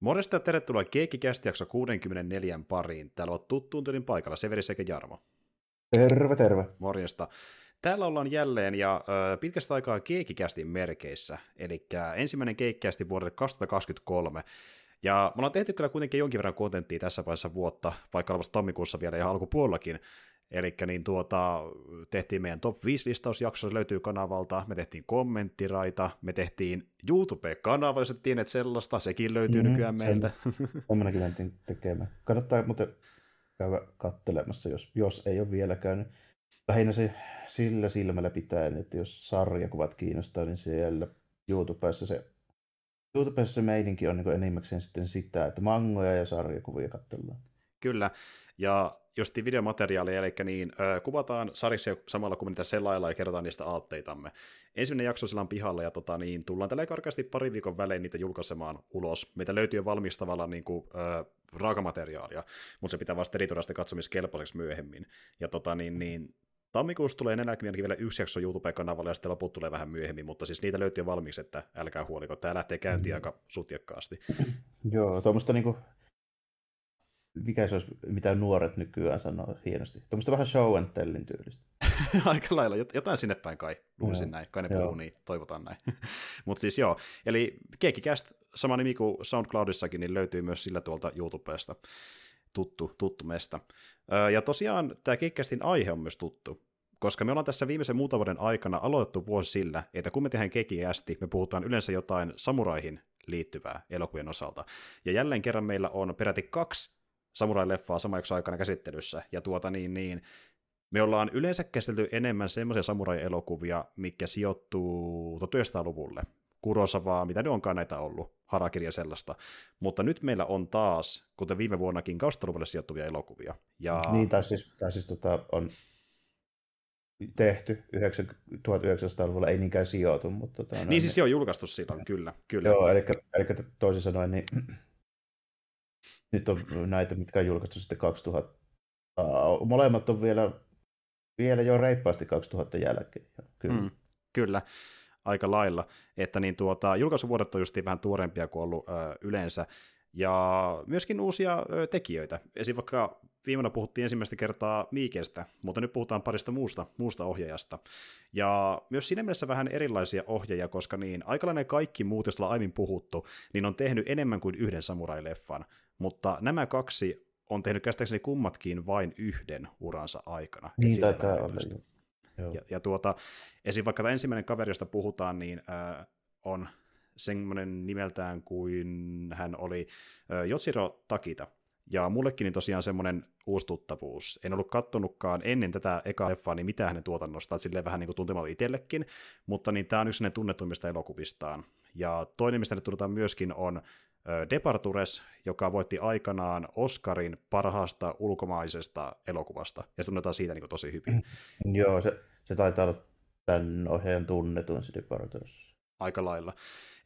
Morjesta ja tervetuloa Keikkikästi jakso 64 pariin. Täällä on tuttuun tyylin paikalla Severi sekä Jarmo. Terve, terve. Morjesta. Täällä ollaan jälleen ja ö, pitkästä aikaa Keikkikästin merkeissä, eli ensimmäinen Keikkikästi vuodelle 2023. Ja me ollaan tehty kyllä kuitenkin jonkin verran kontenttia tässä vaiheessa vuotta, vaikka olevassa tammikuussa vielä ihan alkupuolellakin. Eli niin tuota, tehtiin meidän top 5 listausjakso, se löytyy kanavalta, me tehtiin kommenttiraita, me tehtiin YouTube-kanava, jos et tienneet sellaista, sekin löytyy mm-hmm, nykyään meiltä. Semmoinenkin mentiin tekemään. Kannattaa muuten käydä kattelemassa, jos, jos ei ole vielä käynyt. Lähinnä se sillä silmällä pitää, että jos sarjakuvat kiinnostaa, niin siellä YouTubessa se, YouTubessa se meininki on niin enimmäkseen sitten sitä, että mangoja ja sarjakuvia katsellaan. Kyllä, ja justi videomateriaalia, eli niin, ö, kuvataan sarissa samalla kuin niitä selailla ja kerrotaan niistä aatteitamme. Ensimmäinen jakso sillä on pihalla ja tota, niin, tullaan tällä karkeasti pari viikon välein niitä julkaisemaan ulos. Meitä löytyy jo valmis tavallaan niin kuin, ö, raakamateriaalia, mutta se pitää vasta editoida katsomiskelpoiseksi myöhemmin. Ja tota, niin, niin, Tammikuussa tulee enää vielä yksi jakso YouTube-kanavalle ja sitten loput tulee vähän myöhemmin, mutta siis niitä löytyy valmiiksi, että älkää huoliko, tämä lähtee käyntiin mm. aika sutjakkaasti. Joo, tuommoista niinku mikä se olisi, mitä nuoret nykyään sanoo hienosti. Tuommoista vähän show and tellin tyylistä. Aika lailla, jotain sinne päin kai, luulisin näin, kai ne puhuu niin, toivotaan näin. Mutta siis joo, eli Keikkikäst, sama nimi kuin SoundCloudissakin, niin löytyy myös sillä tuolta YouTubesta tuttu, tuttu mesta. Ja tosiaan tämä Keikkästin aihe on myös tuttu, koska me ollaan tässä viimeisen muutaman vuoden aikana aloitettu vuosi sillä, että kun me tehdään kekiästi, me puhutaan yleensä jotain samuraihin liittyvää elokuvien osalta. Ja jälleen kerran meillä on peräti kaksi samurai-leffaa saman aikana käsittelyssä, ja tuota niin, niin me ollaan yleensä käsitelty enemmän semmoisia samurai-elokuvia, mikä sijoittuu 1900-luvulle. Kurosavaa, mitä ne onkaan näitä ollut, harakirja sellaista. Mutta nyt meillä on taas, kuten viime vuonnakin, kaustaluvulle sijoittuvia elokuvia. Ja... Niin, tai siis, tai siis tota, on tehty 1900-luvulla, ei niinkään sijoitu. Mutta tota, niin, siis se on julkaistu silloin, kyllä. kyllä. Joo, eli, eli toisin sanoen, niin nyt on näitä, mitkä on julkaistu sitten 2000. Molemmat on vielä, vielä jo reippaasti 2000 jälkeen. Kyllä. Mm, kyllä aika lailla, että niin tuota, julkaisuvuodet on justiin vähän tuorempia kuin ollut ö, yleensä, ja myöskin uusia ö, tekijöitä. Esim. vaikka viimeinen puhuttiin ensimmäistä kertaa Miikestä, mutta nyt puhutaan parista muusta, muusta ohjaajasta. Ja myös siinä mielessä vähän erilaisia ohjaajia, koska niin aikalainen kaikki muut, ollaan aiemmin puhuttu, niin on tehnyt enemmän kuin yhden samurai-leffan. Mutta nämä kaksi on tehnyt käsittääkseni kummatkin vain yhden uransa aikana. Niin taitaa olla. Ja, ja tuota, esim. vaikka tämä ensimmäinen kaveri, josta puhutaan, niin äh, on semmoinen nimeltään kuin hän oli äh, Jotsiro Takita. Ja mullekin niin tosiaan semmoinen uustuttavuus. En ollut kattonutkaan ennen tätä eka leffaa niin mitään hänen tuotannostaan, silleen vähän niin kuin itsellekin, mutta niin tämä on yksi hänen tunnetuimmista elokuvistaan. Ja toinen, mistä ne tunnetaan myöskin, on Departures, joka voitti aikanaan Oscarin parhaasta ulkomaisesta elokuvasta, ja se tunnetaan siitä niin kuin tosi hyvin. Mm. Joo, se, se taitaa olla tämän ohjaajan tunnetun se Departures. Aika lailla.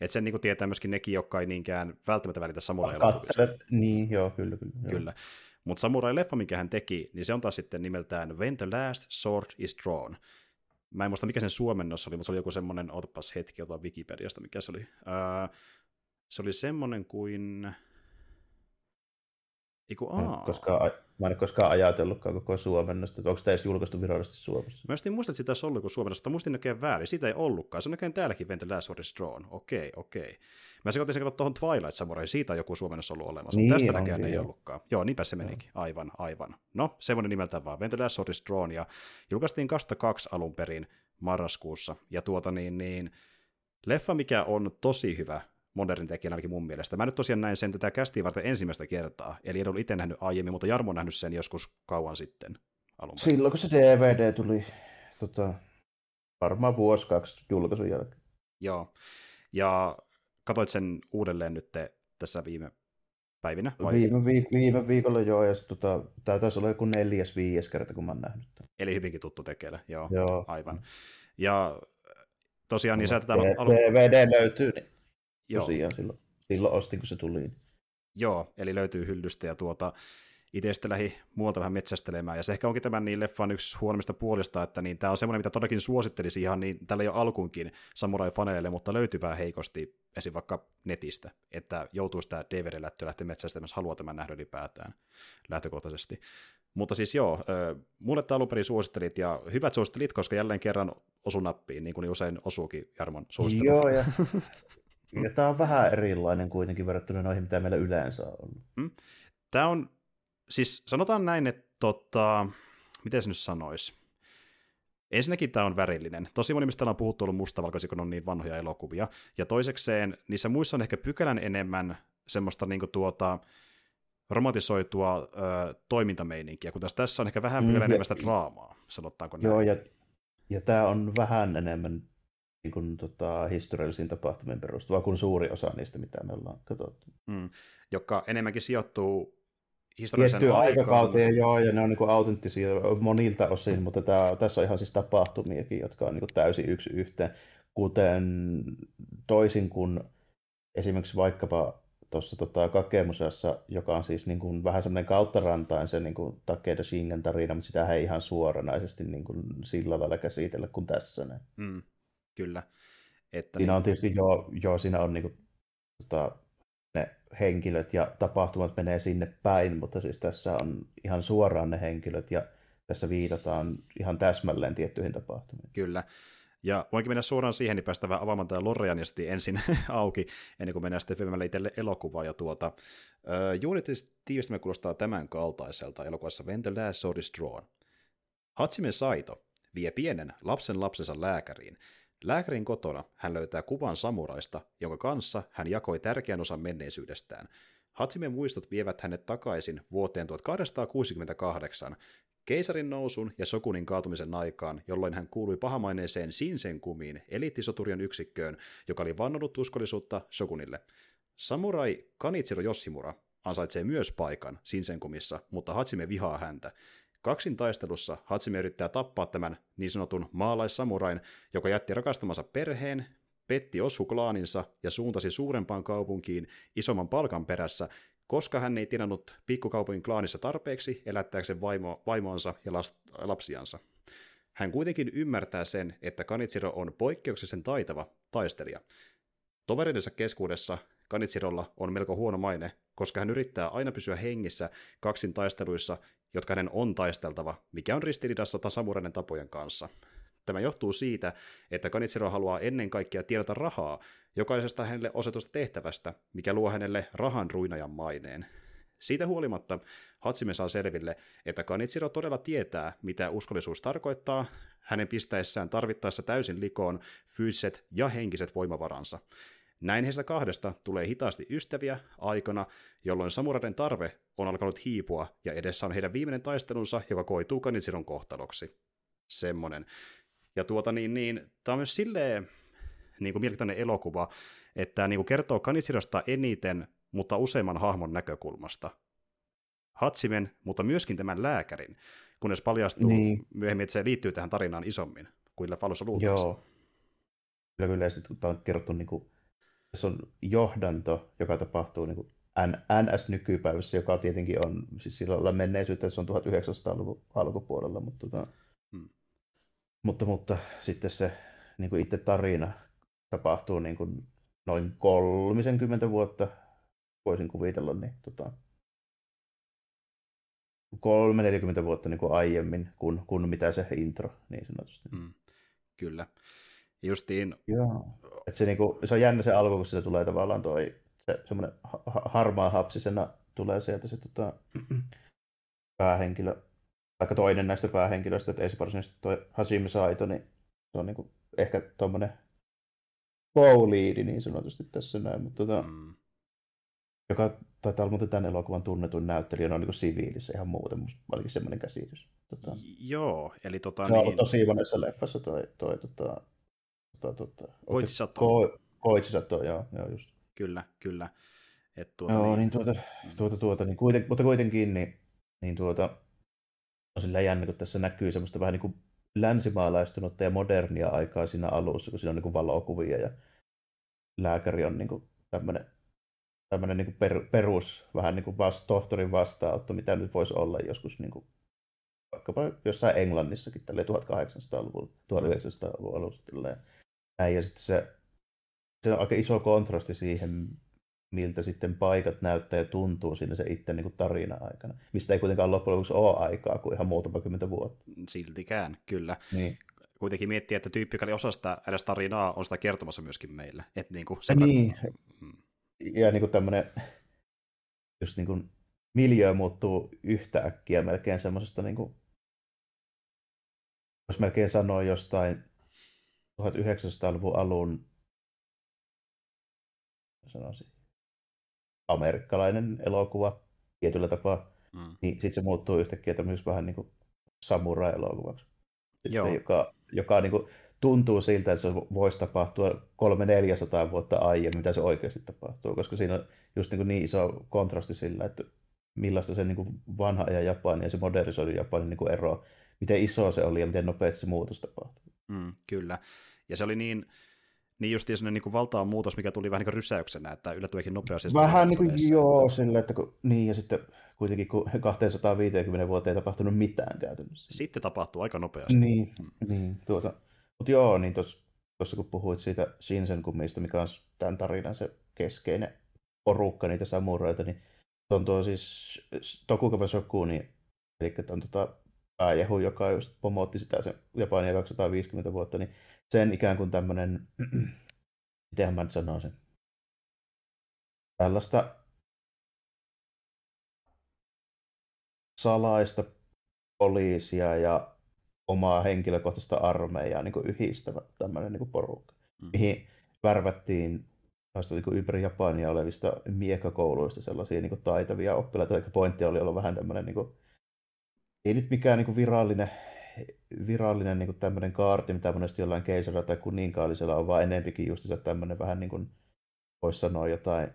Että sen niin kuin tietää myöskin nekin, jotka ei niinkään välttämättä välitä samurai-elokuvista. Niin, joo, kyllä. Kyllä. kyllä. Mutta samurai-leffa, minkä hän teki, niin se on taas sitten nimeltään When the Last Sword is Drawn. Mä en muista, mikä sen suomennos oli, mutta se oli joku semmoinen, otapas hetki, otan Wikipediasta, mikä se oli. Uh, se oli semmoinen kuin... Eiku, aa. Koska, mä en koskaan ajatellutkaan koko suomennosta, että onko tämä edes julkaistu virallisesti Suomessa. Mä en muista, että sitä olisi ollut kuin suomennosta, mutta muistin näkeen väärin. Siitä ei ollutkaan. Se on täälläkin When the Last Sword is Drawn. Okei, okei. Mä sekoitin sen tuohon Twilight Samurai, siitä on joku suomennossa ollut olemassa, niin, tästä näkään ei ollutkaan. Joo, niinpä se menikin. Aivan, aivan. No, semmoinen nimeltään vaan. When the Last Sword is Drawn, ja julkaistiin 2002 alun perin marraskuussa. Ja tuota niin, niin leffa, mikä on tosi hyvä, modernin tekijän ainakin mun mielestä. Mä nyt tosiaan näin sen tätä kästiä varten ensimmäistä kertaa, eli en ollut itse nähnyt aiemmin, mutta Jarmo on nähnyt sen joskus kauan sitten alun perin. Silloin kun se DVD tuli tota, varmaan vuosi kaksi julkaisun jälkeen. Joo, ja katsoit sen uudelleen nyt tässä viime päivinä? Vai? Viime, viik- viime viikolla joo, ja tota, tämä taisi olla joku neljäs, viides kerta, kun mä oon nähnyt tämän. Eli hyvinkin tuttu tekele, joo, joo. aivan. Ja tosiaan niin sä tätä... DVD löytyy, niin Joo. Tosiaan silloin, silloin ostin, kun se tuli. Joo, eli löytyy hyllystä ja tuota, itse sitten lähi muualta vähän metsästelemään, ja se ehkä onkin tämän niin leffan yksi huonommista puolista, että niin tämä on semmoinen, mitä todellakin suosittelisi ihan niin tällä jo alkuunkin samurai-faneille, mutta löytyy vähän heikosti esim. vaikka netistä, että joutuu sitä DVD-lättyä lähteä metsästämään, jos haluaa tämän nähdä ylipäätään lähtökohtaisesti. Mutta siis joo, mulle tämä alun suosittelit, ja hyvät suosittelit, koska jälleen kerran osu nappiin, niin kuin niin usein osuukin Jarmon suosittelut. Joo, ja, ja tämä on vähän erilainen kuitenkin verrattuna noihin, mitä meillä yleensä on. Mm. Tämä on siis sanotaan näin, että tota, miten se nyt sanoisi? Ensinnäkin tämä on värillinen. Tosi moni, mistä on puhuttu, ollut mustavalkoisia, kun on niin vanhoja elokuvia. Ja toisekseen, niissä muissa on ehkä pykälän enemmän semmoista niin tuota, romantisoitua ö, toimintameininkiä, kun tässä, tässä on ehkä vähän pykälän mm, enemmän sitä draamaa, sanotaanko näin. Joo, ja, ja tämä on vähän enemmän niin kuin, tota, historiallisiin tapahtumiin perustuvaa kuin suuri osa niistä, mitä me ollaan katsottu. Mm, joka enemmänkin sijoittuu Tiettyä aikakauteen, joo, ja ne on niin autenttisia monilta osin, mutta tää, tässä on ihan siis tapahtumiakin, jotka on niin täysin yksi yhteen, kuten toisin kuin esimerkiksi vaikkapa tuossa tota, Kakemuseassa, joka on siis niin kuin, vähän semmoinen kauttarantain se niin kuin Takeda Shingen tarina, mutta sitä ei ihan suoranaisesti niin kuin, sillä lailla käsitellä kuin tässä. Ne. Mm, kyllä. Että siinä niin... on tietysti, joo, joo siinä on niin kuin, tota, ne henkilöt ja tapahtumat menee sinne päin, mutta siis tässä on ihan suoraan ne henkilöt ja tässä viitataan ihan täsmälleen tiettyihin tapahtumiin. Kyllä. Ja voinkin mennä suoraan siihen, niin päästään vähän avaamaan tämä Lorreanisti ensin auki, ennen kuin mennään sitten filmille itselle elokuvaa. Ja tuota, Unity tiivistämme kuulostaa tämän kaltaiselta elokuvassa When the Last Sword is Drawn. Hatsime Saito vie pienen lapsen lapsensa lääkäriin, Lääkärin kotona hän löytää kuvan samuraista, jonka kanssa hän jakoi tärkeän osan menneisyydestään. Hatsimen muistot vievät hänet takaisin vuoteen 1268, keisarin nousun ja Sokunin kaatumisen aikaan, jolloin hän kuului pahamaineeseen kumiin, eliittisoturien yksikköön, joka oli vannonut uskollisuutta Shokunille. Samurai Kanitsiro Yoshimura ansaitsee myös paikan Sinsenkumissa, mutta Hatsime vihaa häntä. Kaksin taistelussa Hatsime yrittää tappaa tämän niin sanotun maalaissamurain, joka jätti rakastamansa perheen, petti Oshu-klaaninsa ja suuntasi suurempaan kaupunkiin isomman palkan perässä, koska hän ei tienannut pikkukaupungin klaanissa tarpeeksi elättääkseen vaimo, vaimoansa ja las, lapsiansa. Hän kuitenkin ymmärtää sen, että Kanitsiro on poikkeuksellisen taitava taistelija. Toveridensa keskuudessa Kanitsirolla on melko huono maine, koska hän yrittää aina pysyä hengissä kaksin taisteluissa jotka hänen on taisteltava, mikä on ristiriidassa Tasamurainen tapojen kanssa. Tämä johtuu siitä, että Kanitsiro haluaa ennen kaikkea tiedota rahaa jokaisesta hänelle osoitusta tehtävästä, mikä luo hänelle rahan ruinajan maineen. Siitä huolimatta Hatsime saa selville, että Kanitsiro todella tietää, mitä uskollisuus tarkoittaa, hänen pistäessään tarvittaessa täysin likoon fyysiset ja henkiset voimavaransa. Näin heistä kahdesta tulee hitaasti ystäviä aikana, jolloin samuraiden tarve on alkanut hiipua ja edessä on heidän viimeinen taistelunsa, joka koituu Kanitsiron kohtaloksi. Semmonen. Ja tuota niin, niin tämä on myös silleen niin kuin mielenkiintoinen elokuva, että niin kuin kertoo Kanitsirosta eniten, mutta useimman hahmon näkökulmasta. Hatsimen, mutta myöskin tämän lääkärin, kunnes paljastuu niin. myöhemmin, että se liittyy tähän tarinaan isommin kuin leffa Joo. Kyllä, kyllä. Ja sitten kun on kerrottu niin kuin on johdanto, joka tapahtuu niin kuin NS-nykypäivässä, joka tietenkin on, siis sillä lailla menneisyyttä, se on 1900-luvun alkupuolella, mutta, tota, hmm. mutta, mutta sitten se niin kuin itse tarina tapahtuu niin kuin noin 30 vuotta, voisin kuvitella, niin tota, 3-40 vuotta niin kuin aiemmin kuin, kuin mitä se intro, niin sanotusti. Hmm. Kyllä. Justiin... Joo. Et se, niinku, se on jännä se alku, kun se tulee tavallaan toi, se, semmoinen harmaa hapsisena tulee sieltä se tota, päähenkilö, vaikka toinen näistä päähenkilöistä, että ei se varsinaisesti toi Hashim Saito, niin se on niinku ehkä tuommoinen co-leadi niin sanotusti tässä näin, mutta tota, mm. joka taitaa olla muuten tämän elokuvan tunnetuin näyttelijä on niin siviilissä ihan muuten, ainakin semmoinen käsitys. Tota, Joo, eli tota, se on niin... tosi monessa leffassa toi, toi tota, tota, tota, Koichi Sato. Ko, Koichi Sato, joo, joo just. Kyllä, kyllä. Et tuota, joo, niin, niin tuota, mm. tuota, tuota niin kuiten, mutta kuitenkin niin, niin tuota, on sillä jännä, kun tässä näkyy semmoista vähän niin kuin länsimaalaistunutta ja modernia aikaa siinä alussa, kun siinä on niin kuin valokuvia ja lääkäri on niin kuin tämmöinen tämmöinen niin per, perus, vähän niin kuin vast, tohtorin vastaanotto, mitä nyt voisi olla joskus niin kuin, vaikkapa jossain Englannissakin tälle 1800-luvulla, 1900-luvun alussa. Näin, ja sitten se, se on aika iso kontrasti siihen, miltä sitten paikat näyttää ja tuntuu siinä se itse niin kuin tarina-aikana, mistä ei kuitenkaan loppujen lopuksi ole aikaa kuin ihan muutama kymmentä vuotta. Siltikään, kyllä. Niin. Kuitenkin miettiä, että tyyppi, joka osa sitä edes tarinaa, on sitä kertomassa myöskin meille. Että niin kuin se niin. Hmm. Ja niin kuin tämmöinen, just niin kuin miljö muuttuu yhtäkkiä melkein semmoisesta, niin kuin, jos melkein sanoa jostain 1900-luvun alun sanoisin, amerikkalainen elokuva tietyllä tapaa, mm. niin sitten se muuttuu yhtäkkiä tämmöiseksi vähän niin kuin samurai-elokuvaksi. Joka, joka niin kuin tuntuu siltä, että se voisi tapahtua 300-400 vuotta aiemmin, mitä se oikeasti tapahtuu, koska siinä on just niin, kuin niin iso kontrasti sillä, että millaista se niin kuin vanha ajan Japani ja se modernisoidun Japanin niin kuin ero, miten iso se oli ja miten nopeasti se muutos tapahtui. Mm, kyllä. Ja se oli niin, niin just sellainen niin valtaan muutos, mikä tuli vähän niin kuin rysäyksenä, että yllättävänkin nopeasti. Vähän niin kuin joo, sillä, että kun, niin ja sitten kuitenkin kun 250 vuoteen ei tapahtunut mitään käytännössä. Sitten tapahtuu aika nopeasti. Niin, hmm. niin tuota. mutta joo, niin tuossa kun puhuit siitä Shinsen kummista, mikä on tämän tarinan se keskeinen porukka niitä samuroita, niin on tuo siis Tokugawa Shokuni, eli on tota pääjehu, joka just pomotti sitä se Japania 250 vuotta, niin sen ikään kuin tämmöinen, miten mä nyt sanoisin, tällaista salaista poliisia ja omaa henkilökohtaista armeijaa niin kuin yhdistävä tämmöinen niin kuin porukka, mm. mihin värvättiin niin ympäri Japania olevista miekkakouluista sellaisia niin kuin taitavia oppilaita. Eli pointti oli olla vähän tämmöinen, niin kuin, ei nyt mikään niin kuin virallinen virallinen niin tämmöinen kaarti, mitä monesti jollain keisarilla tai kuninkaallisella on, vaan enempikin just se tämmöinen vähän niin kuin, voisi sanoa jotain,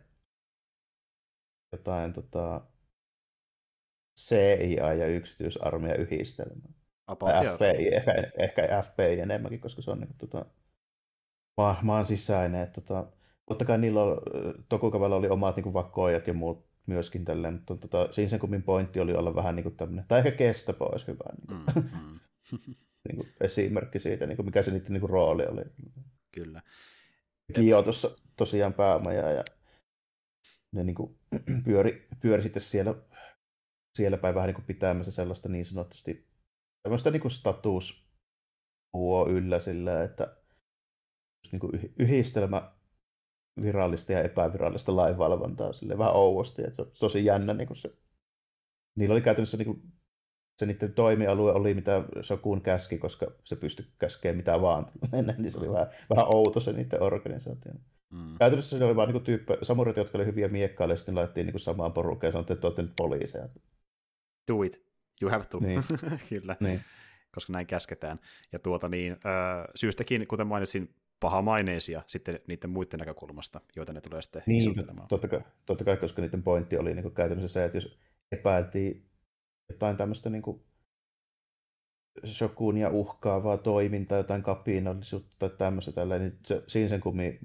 jotain tota, CIA ja yksityisarmeija yhdistelmä. FBI, ehkä, ehkä FBI enemmänkin, koska se on niin kuin, tota, maan, maan sisäinen. Että, tota, totta kai niillä on, Tokukavalla oli omat niin vakoojat ja muut myöskin tälleen, mutta tota, siinä sen kummin pointti oli olla vähän niin kuin tämmöinen, tai ehkä kestäpä olisi hyvä. Niin kuin. Mm, mm niin kuin esimerkki siitä, niin kuin mikä se niiden niin kuin rooli oli. Kyllä. Kiotossa tosiaan päämaja ja ne niin kuin pyöri, pyöri sitten siellä, siellä päin vähän niin kuin pitämässä sellaista niin sanotusti tämmöistä niin kuin status huo yllä sillä, että niin kuin yhdistelmä virallista ja epävirallista lainvalvontaa sille vähän ouvosti, että se on tosi jännä niin kuin se niillä oli käytännössä niin kuin se niiden toimialue oli, mitä Sokun käski, koska se pystyi käskemään mitä vaan. niin se oli vähän, vähän outo se niiden organisaatio. Mm. Käytännössä se oli vain niin tyyppi, samurit, jotka oli hyviä miekkaille, ja sitten laitettiin niin samaan porukkaan ja sanottiin, että olette nyt poliiseja. Do it. You have to. Niin. Kyllä. Niin. Koska näin käsketään. Ja tuota niin, äh, syystäkin, kuten mainitsin, pahamaineisia sitten niiden muiden näkökulmasta, joita ne tulee sitten niin, totta kai, totta kai, koska niiden pointti oli niin käytännössä se, että jos epäiltiin jotain tämmöistä niin kuin shokunia uhkaavaa toimintaa, jotain kapinallisuutta tai tämmöistä tällä, niin se, siinä sen kummin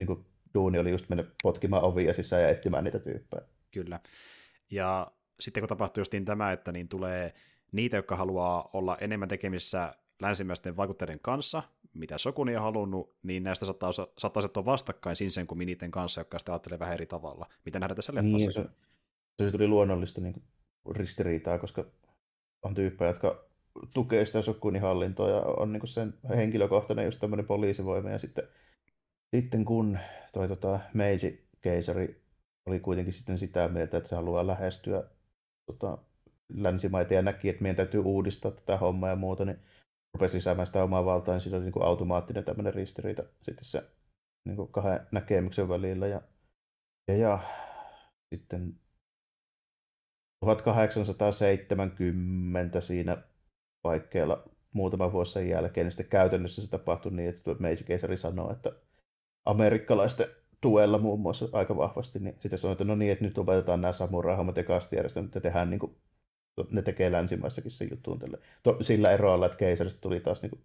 niin kuin duuni oli just mennä potkimaan ovia sisään ja etsimään niitä tyyppejä. Kyllä. Ja sitten kun tapahtuu justiin tämä, että niin tulee niitä, jotka haluaa olla enemmän tekemissä länsimäisten vaikutteiden kanssa, mitä Sokuni on halunnut, niin näistä saattaa, asettua vastakkain Sinsen kuin niiden kanssa, jotka sitä ajattelee vähän eri tavalla. Mitä nähdään tässä leffassa? Niin, se, se tuli luonnollista niin kuin ristiriitaa, koska on tyyppejä, jotka tukee sitä Shokunin hallintoa ja on niin sen henkilökohtainen just tämmöinen poliisivoima. Ja sitten, sitten kun toi tota, Meiji-keisari oli kuitenkin sitten sitä mieltä, että se haluaa lähestyä tota, länsimaita ja näki, että meidän täytyy uudistaa tätä hommaa ja muuta, niin rupesi lisäämään sitä omaa valtaa, niin siinä oli niin kuin automaattinen tämmöinen ristiriita sitten se niin kuin kahden näkemyksen välillä. Ja, ja, ja sitten 1870 siinä paikkeilla muutama vuosi sen jälkeen, niin sitten käytännössä se tapahtui niin, että Meiji Keisari sanoi, että amerikkalaisten tuella muun muassa aika vahvasti, niin sitten sanoi, että no niin, että nyt opetetaan nämä samurai-hommat ja kastijärjestelmät, että tehdään niin kuin, ne tekee länsimaissakin sen juttuun tälle. To, sillä eroalla, että keisarista tuli taas niin kuin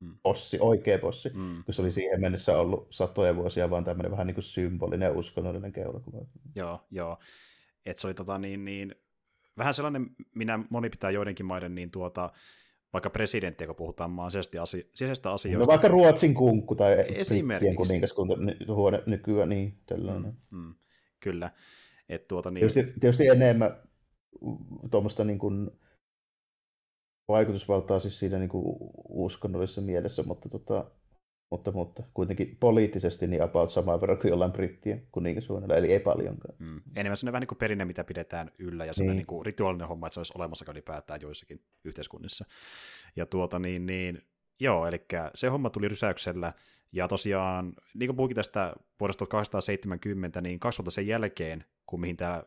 mm. bossi, oikea bossi, mm. kun se oli siihen mennessä ollut satoja vuosia vaan tämmöinen vähän niin kuin symbolinen ja uskonnollinen keulakuva. Joo, joo. Että se oli tota niin, niin, vähän sellainen, minä moni pitää joidenkin maiden niin tuota, vaikka presidenttiä, kun puhutaan maan asio- sisäistä asioista. No vaikka Ruotsin kunkku tai Esimerkiksi. kuningaskunta huone nykyään, niin tällainen. Mm, mm, kyllä. Et tuota, niin... tietysti, tietysti enemmän tuommoista niin kuin vaikutusvaltaa siis siinä niin kuin uskonnollisessa mielessä, mutta, tota, mutta, mutta kuitenkin poliittisesti niin about samaa verran kuin jollain brittien kuningashuoneella, eli ei paljonkaan. Mm. Enemmän sellainen vähän niin kuin perinne, mitä pidetään yllä, ja sellainen niin. niin kuin rituaalinen homma, että se olisi olemassa ylipäätään joissakin yhteiskunnissa. Ja tuota niin, niin joo, eli se homma tuli rysäyksellä, ja tosiaan, niin kuin puhukin tästä vuodesta 1870, niin kaksi vuotta sen jälkeen, kun mihin tämä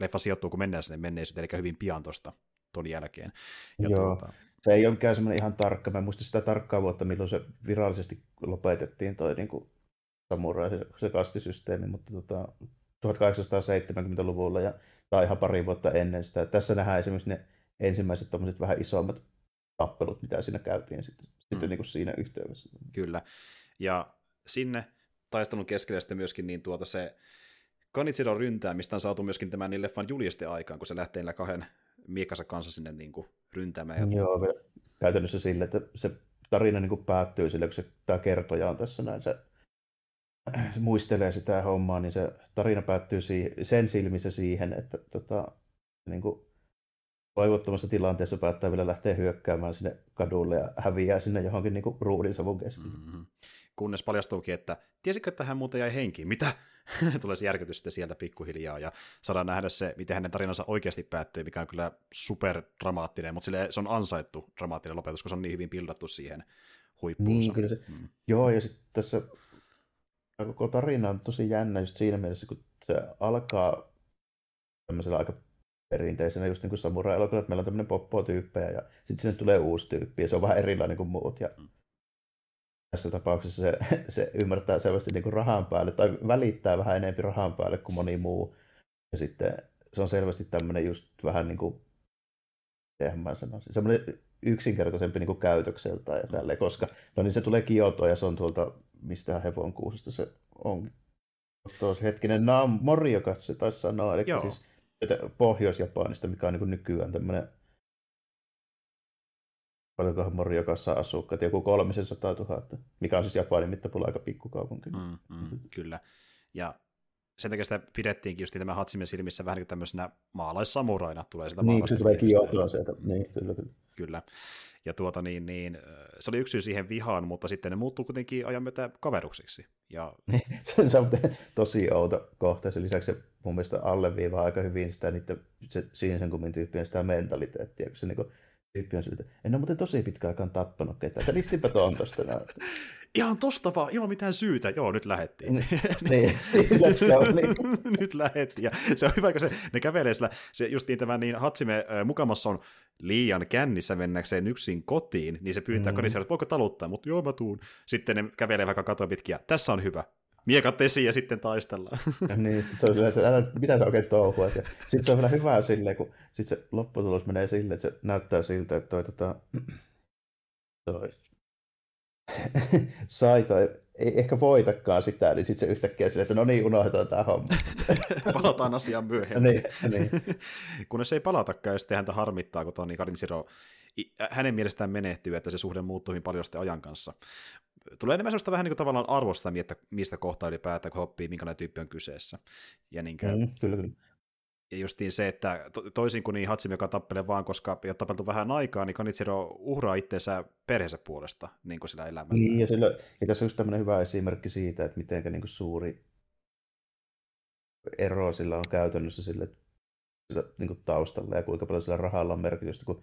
leffa sijoittuu, kun mennään sinne menneisyyteen, eli hyvin pian tuosta ton jälkeen. Ja Joo. Tuota... Se ei ole mikään semmoinen ihan tarkka, mä muistan sitä tarkkaa vuotta, milloin se virallisesti lopetettiin toi niin kuin samurai, se, se kastisysteemi, mutta tota, 1870-luvulla ja tai ihan pari vuotta ennen sitä. Tässä nähdään esimerkiksi ne ensimmäiset vähän isommat tappelut, mitä siinä käytiin sitten, mm. sitten niin kuin siinä yhteydessä. Kyllä. Ja sinne taistelun keskellä sitten myöskin niin tuota se Kanitsiro ryntää, mistä on saatu myöskin tämän niin leffan julisti aikaan, kun se lähtee niillä kahden miekansa kanssa sinne niin kuin ryntämään. Joo, käytännössä sille, että se tarina niin kuin päättyy sille, kun se, tämä kertoja on tässä näin, se, se muistelee sitä hommaa, niin se tarina päättyy siihen, sen silmissä siihen, että tota, niin kuin, toivottomassa tilanteessa päättää vielä lähteä hyökkäämään sinne kadulle ja häviää sinne johonkin niin kuin ruudinsavun keskelle. Mm-hmm. Kunnes paljastuukin, että tiesikö, että hän muuten jäi henkiin? Mitä? tulee se järkytys sitten sieltä pikkuhiljaa ja saadaan nähdä se, miten hänen tarinansa oikeasti päättyy, mikä on kyllä super dramaattinen, mutta sille se on ansaittu dramaattinen lopetus, kun se on niin hyvin pildattu siihen huippuunsa. Niin, kyllä se. Mm. Joo, ja sitten tässä koko tarina on tosi jännä just siinä mielessä, kun se alkaa tämmöisellä aika perinteisenä just niin kuin samurai-elokuvalla, että meillä on tämmöinen poppo-tyyppejä ja sitten sinne tulee uusi tyyppi ja se on vähän erilainen kuin muut ja mm tässä tapauksessa se, se ymmärtää selvästi niin kuin rahan päälle tai välittää vähän enemmän rahan päälle kuin moni muu. Ja sitten se on selvästi tämmöinen just vähän niin kuin, miten mä sanoisin, semmoinen yksinkertaisempi niin kuin käytökseltä ja tälle, koska no niin se tulee Kiotoa ja se on tuolta, mistä hevon kuusesta se on. Tuossa hetkinen, Naam Morioka se taisi sanoa, eli Joo. siis Pohjois-Japanista, mikä on niin kuin nykyään tämmöinen paljonkohan Moriokassa asukkaat, joku 300 000, mikä on siis Japanin mittapuolella aika pikkukaupunki. Mm, mm, kyllä. Ja sen takia sitä pidettiinkin just tämä Hatsimen silmissä vähän niin tämmöisenä maalaissamuraina tulee sitä Niin, se tulee Kiotoa sieltä, niin kyllä, kyllä. Kyllä. Ja tuota niin, niin, se oli yksi syy siihen vihaan, mutta sitten ne muuttuu kuitenkin ajan myötä kaveruksiksi. Ja... se on tosi outo kohta. Sen lisäksi se mun mielestä alleviivaa aika hyvin sitä niiden, se sinisen kummin tyyppien sitä mentaliteettia, kun se niin kuin, tyyppi on siltä, en ole muuten tosi pitkä aikaan tappanut ketään, että listinpä tuon tosta. Ihan tosta vaan, ilman mitään syytä. Joo, nyt lähettiin. niin, niin, niin. nyt lähettiin. Ja se on hyvä, kun se, ne kävelee sillä, se justiin tämä niin Hatsime mukamassa on liian kännissä mennäkseen yksin kotiin, niin se pyytää mm. kodissa, että voiko taluttaa, mutta joo mä tuun. Sitten ne kävelee vaikka katoa pitkiä, tässä on hyvä, miekat esiin ja sitten taistellaan. niin, se on silleen, että älä, mitä sä oikein touhua. Sitten se on vielä hyvä silleen, kun sit se lopputulos menee silleen, että se näyttää siltä, että toi, tota, toi sai toi, ei ehkä voitakaan sitä, niin sitten se yhtäkkiä silleen, että no niin, unohdetaan tämä homma. Palataan asiaan myöhemmin. niin, niin. Kunnes ei palatakaan, ja sitten häntä harmittaa, kun Toni Siro hänen mielestään menehtyy, että se suhde muuttuu hyvin paljon sitten ajan kanssa tulee enemmän sellaista vähän niin kuin tavallaan arvosta, että mistä kohtaa ylipäätään, kun oppii, minkälainen tyyppi on kyseessä. Ja niin kuin, mm, kyllä, kyllä. Ja justiin se, että to, toisin kuin niin Hatsimi, joka tappelee vaan, koska ei ole tapeltu vähän aikaa, niin Kanitsiro uhraa itseensä perheensä puolesta niin kuin sillä elämällä. Niin, ja, sillä, ja tässä on just tämmöinen hyvä esimerkki siitä, että miten niin kuin suuri ero sillä on käytännössä sille, sillä, niin kuin taustalla ja kuinka paljon sillä rahalla on merkitystä, kun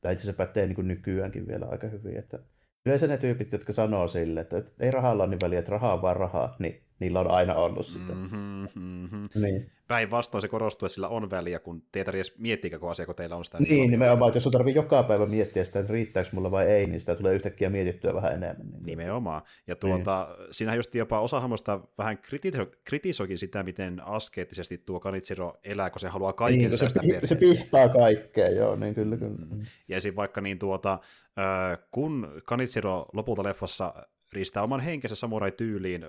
tämä itse asiassa pätee niin kuin nykyäänkin vielä aika hyvin, että yleensä ne tyypit, jotka sanoo sille, että ei rahalla ole niin väliä, että rahaa on vaan rahaa, niin niillä on aina ollut sitä. Mm-hmm, mm-hmm. Niin. päinvastoin se korostuu, että sillä on väliä, kun te ei tarvitse miettiä koko asia, kun teillä on sitä. Niin, niin nimenomaan, että jos on tarvii joka päivä miettiä sitä, että riittääkö mulla vai ei, niin sitä tulee yhtäkkiä mietittyä vähän enemmän. Niin. Nimenomaan. Ja tuota, niin. siinähän just jopa osa hahmoista vähän kritiso- kritisoikin sitä, miten askeettisesti tuo Kanitsiro elää, kun se haluaa kaiken niin, se, se pihtaa kaikkea, joo, niin kyllä, kyllä. Ja esim. vaikka niin tuota, kun Kanitsiro lopulta leffassa riistää oman henkensä samurai-tyyliin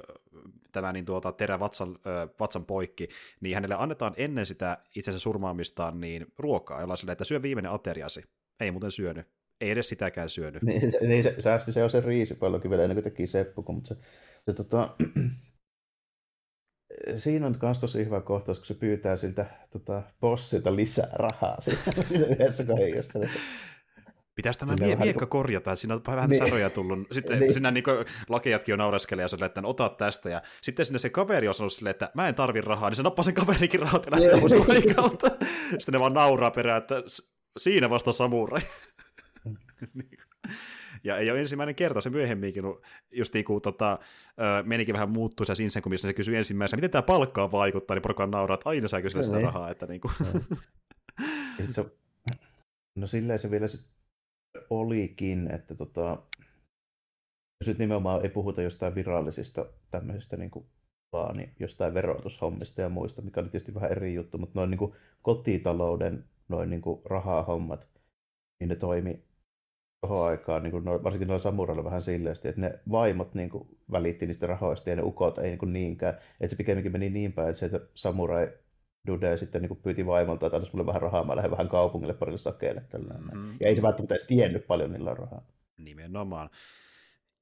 tämä niin tuota, terä vatsan, vatsan poikki, niin hänelle annetaan ennen sitä itsensä surmaamistaan niin ruokaa, jolla sille, että syö viimeinen ateriasi. Ei muuten syönyt. Ei edes sitäkään syönyt. Niin, se, niin se säästi se on se riisipallokin vielä ennen kuin teki Seppu, mutta se, se tota, siinä on myös tosi hyvä kohtaus, kun se pyytää siltä tota, bossilta lisää rahaa siinä yhdessä kohdassa. Pitäisi tämä mie- miekka niin korjata, siinä on vähän niin. saroja tullut. Sitten niin. sinä niin lakejatkin jo naureskelee ja sanoo, että no, ota tästä. Ja sitten sinne se kaveri on sanonut silleen, että mä en tarvi rahaa, niin se nappaa sen kaverikin rahat ja lähtee pois paikalta. Sitten ne vaan nauraa perään, että siinä vasta samurai. Niin ja ei ole ensimmäinen kerta, se myöhemminkin, just niin kuin tota, menikin vähän muuttuisa Sinsen, kun se kysyi ensimmäisenä, miten tämä palkkaa vaikuttaa, niin porukka nauraa, että aina saa kysyä sitä niin. rahaa. Että niin kuin. no silleen se vielä sit olikin, että tota, jos nyt nimenomaan ei puhuta jostain virallisista tämmöisistä niin kuin, vaan niin jostain verotushommista ja muista, mikä oli tietysti vähän eri juttu, mutta noin niin kuin kotitalouden noin niin kuin rahahommat, niin ne toimi tuohon aikaan, niin kuin, varsinkin noilla samurailla vähän silleen, että ne vaimot niin kuin, välitti niistä rahoista ja ne ukot ei niin kuin, niinkään. Että se pikemminkin meni niin päin, että se samurai Dude sitten niin pyyti vaimolta, että mulle vähän rahaa, mä lähden vähän kaupungille parille sakeille. Mm-hmm. Ja ei se välttämättä edes tiennyt paljon niillä rahaa. Nimenomaan.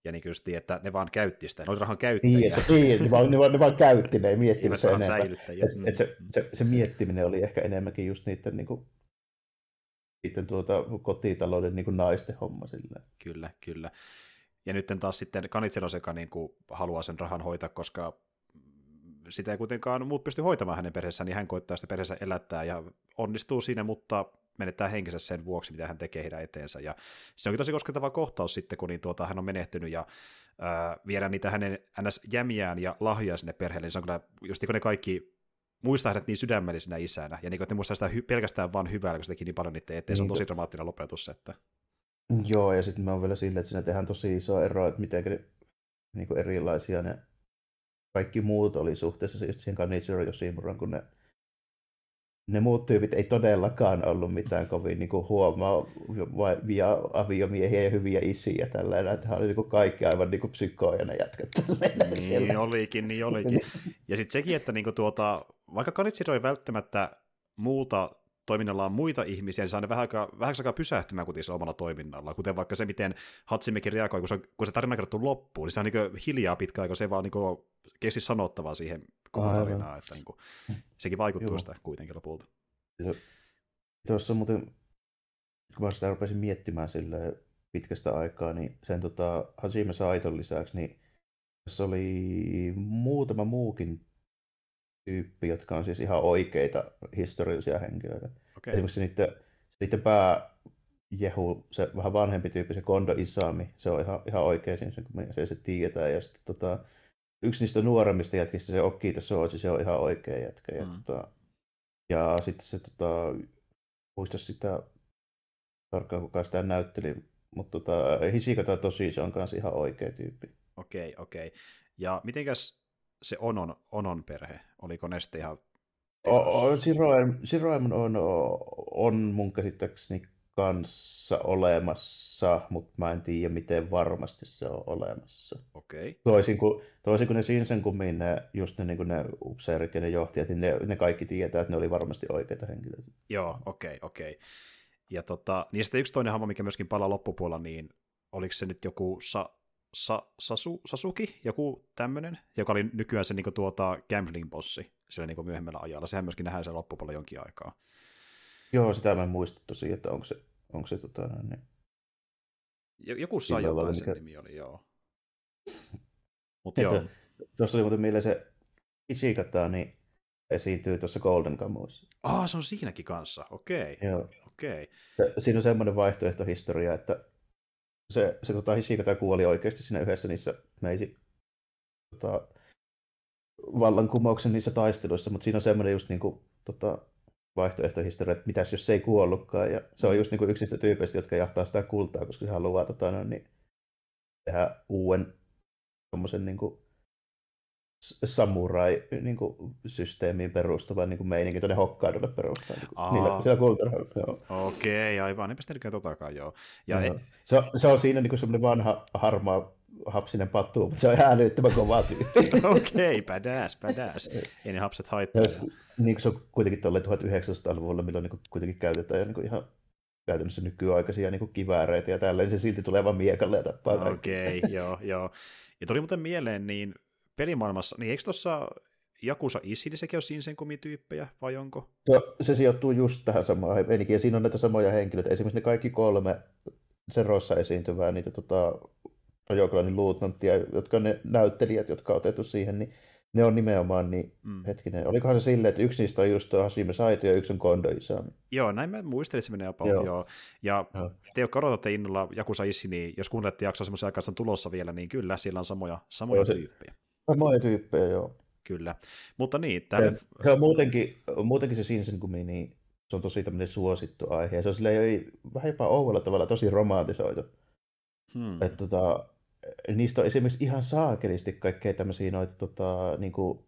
Ja niin just, että ne vaan käytti sitä, ne oli rahan käyttäjiä. Niin, se, niin ne, vaan, ne, vaan, ne vaan käytti, ne ei miettinyt se enemmän. Et, et se, se, se, miettiminen oli ehkä enemmänkin just niiden, niin kuin, niiden tuota, kotitalouden niin kuin naisten homma. Sillä. Kyllä, kyllä. Ja nyt taas sitten Kanitsero sekä niin kuin haluaa sen rahan hoitaa, koska sitä ei kuitenkaan muut pysty hoitamaan hänen perheessään, niin hän koittaa sitä perheessä elättää ja onnistuu siinä, mutta menettää henkensä sen vuoksi, mitä hän tekee heidän eteensä. Ja se onkin tosi koskettava kohtaus sitten, kun niin tuota, hän on menehtynyt ja ää, viedä niitä hänen ns. jämiään ja lahjoja sinne perheelle, niin se on kyllä, just niin ne kaikki muistaa hänet niin sydämellisenä isänä, ja niin kuin, että ne muistaa sitä hy- pelkästään vaan hyvää, kun se teki niin paljon niiden eteen, se on niin tosi dramaattinen lopetus. Että... Joo, ja sitten mä oon vielä sille, että siinä tehdään tosi iso ero, että miten ne, niin erilaisia ne kaikki muut oli suhteessa just siihen Kanijiro Yoshimuran, kun ne, ne muut tyypit ei todellakaan ollut mitään kovin niin kuin huomaavia aviomiehiä ja hyviä isiä tällä että oli niin kuin kaikki aivan niin kuin psykoja ne jätkät. Niin siellä. olikin, niin olikin. Ja sitten sekin, että niin kuin tuota, vaikka Kanitsiro ei välttämättä muuta toiminnallaan muita ihmisiä, niin saa ne vähän aikaa, vähän aikaa pysähtymään kuitenkin omalla toiminnallaan, kuten vaikka se, miten Hatsimekin reagoi, kun se, kun se tarina kerrottu loppuun, niin se on niin hiljaa pitkä aika, se vaan niin kesti sanottavaa siihen koko tarinaan, että niin kuin, sekin vaikuttuu sitä kuitenkin lopulta. Tuossa muuten, kun mä sitä rupesin miettimään sille pitkästä aikaa, niin sen tota, Hajime Saiton lisäksi, niin tässä oli muutama muukin tyyppi, jotka on siis ihan oikeita historiallisia henkilöitä. Okay. Esimerkiksi niiden, niiden pää Jehu, se vähän vanhempi tyyppi, se Kondo Isami, se on ihan, ihan oikein siinä, kun se, se tiedetään. Ja sitten tota, yksi niistä nuoremmista jätkistä, se Okita Soji, se on ihan oikea jätkä. Ja, mm. tota, ja sitten se, tota, muista sitä tarkkaan kuka sitä näytteli, mutta tota, Hishikata tosi, se on kanssa ihan oikea tyyppi. Okei, okay, okei. Okay. Ja mitenkäs se Onon, Onon perhe? Oliko ne sitten ihan... Siroem on, on mun käsittääkseni kanssa olemassa, mutta mä en tiedä, miten varmasti se on olemassa. Okei. Okay. Toisin kuin, toisin kuin ne Sinsen kummin, ne, just ne, niin ne upseerit ja ne johtajat, niin ne, ne kaikki tietää, että ne oli varmasti oikeita henkilöitä. Joo, okei, okay, okei. Okay. Ja tota, niin sitten yksi toinen hamma, mikä myöskin palaa loppupuolella, niin oliko se nyt joku Sa, Sa, Sasu, Sasuki, joku tämmöinen, joka oli nykyään se niin tuota, gambling-bossi sillä niin myöhemmällä ajalla. Sehän myöskin nähdään siellä loppupuolella jonkin aikaa. Joo, sitä mä en muista tosiaan, että onko se, onko se tota, niin... Joku saa jotain mikä... sen nimi oli, joo. Mut joo. Tuossa oli muuten mieleen se Ishikata, niin esiintyy tuossa Golden Kamuissa. Ah, se on siinäkin kanssa, okei. Okay. Joo. Okei. Okay. Siinä on semmoinen vaihtoehtohistoria, että se, se tota, Hishikata kuoli oikeasti siinä yhdessä niissä meisi tota, vallankumouksen niissä taisteluissa, mutta siinä on semmoinen just niin kuin, tota, vaihtoehtohistoria, että mitäs jos se ei kuollutkaan. Ja se on just niin kuin yksi niistä tyypeistä, jotka jahtaa sitä kultaa, koska se haluaa tota, no, niin, tehdä uuden niin kuin, samurai-systeemiin niin perustuva niin meininki tuonne Hokkaidolle perustaa. Niin niillä, siellä kultarahalla, Okei, okay, aivan, enpä sitä totakaan, joo. Ja joo. E- se, on, se on siinä niin semmoinen vanha harmaa hapsinen pattu, mutta se on ihan älyttömän kova tyyppi. Okei, okay, badass, badass. Ei ne hapset haittaa. Ja, niin se on kuitenkin tuolle 1900-luvulla, milloin niin kuitenkin käytetään jo niin ihan käytännössä nykyaikaisia niin kivääreitä ja tälleen, se silti tulee vaan miekalle ja tappaa Okei, okay, joo, joo. Ja tuli muuten mieleen, niin pelimaailmassa, niin eikö tuossa Jakusa Isili sekin ole Sinsenkomi-tyyppejä, vai onko? No, se sijoittuu just tähän samaan meininkiin, ja siinä on näitä samoja henkilöitä. Esimerkiksi ne kaikki kolme Zerossa esiintyvää niitä tota, Rojokolanin luutnanttia, jotka on ne näyttelijät, jotka on otettu siihen, niin ne on nimenomaan niin, mm. hetkinen, olikohan se silleen, että yksi niistä on just tuo Hashime Saito ja yksi on Kondo Isami. Joo, näin mä muistelin, se menee about, joo. joo. Ja joo. te, jotka odotatte innolla Jakusa Issi, niin jos kuuntelette jaksoa semmoisen aikaa tulossa vielä, niin kyllä, siellä on samoja, samoja joo, se, tyyppejä. Samoja tyyppejä, joo. Kyllä, mutta niin. Tämä... Se, se on muutenkin, muutenkin se Shinsenkumi, niin se on tosi tämmöinen suosittu aihe, se on silleen vähän jopa oudolla tavalla tosi romantisoitu. Hmm. Että tota, niistä on esimerkiksi ihan saakelisti kaikkea tämmöisiä noita tota, niinku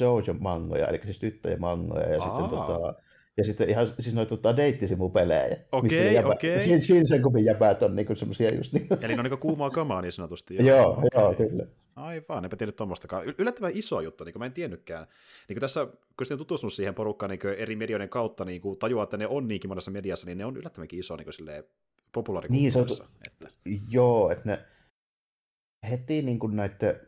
shoujo-mangoja, eli siis tyttöjen mangoja, ja Aa. sitten tota, ja sitten ihan siis noita tota, deittisimupelejä. Okei, okay, okei. Okay. Shinsenkupin jäbät on niinku semmoisia just niin. Eli ne on niinku kuumaa kamaa niin sanotusti. Joo, joo, okay. joo kyllä. Aivan, enpä tiedä tuommoistakaan. Yllättävän iso juttu, niin kuin mä en tiennytkään. Niin kuin tässä, kun sitten tutustunut siihen porukkaan niin eri medioiden kautta, niin kuin tajuaa, että ne on niinkin monessa mediassa, niin ne on yllättävänkin iso niin populaarikulttuurissa. Niin, se on, että... Joo, että ne heti niin kuin näiden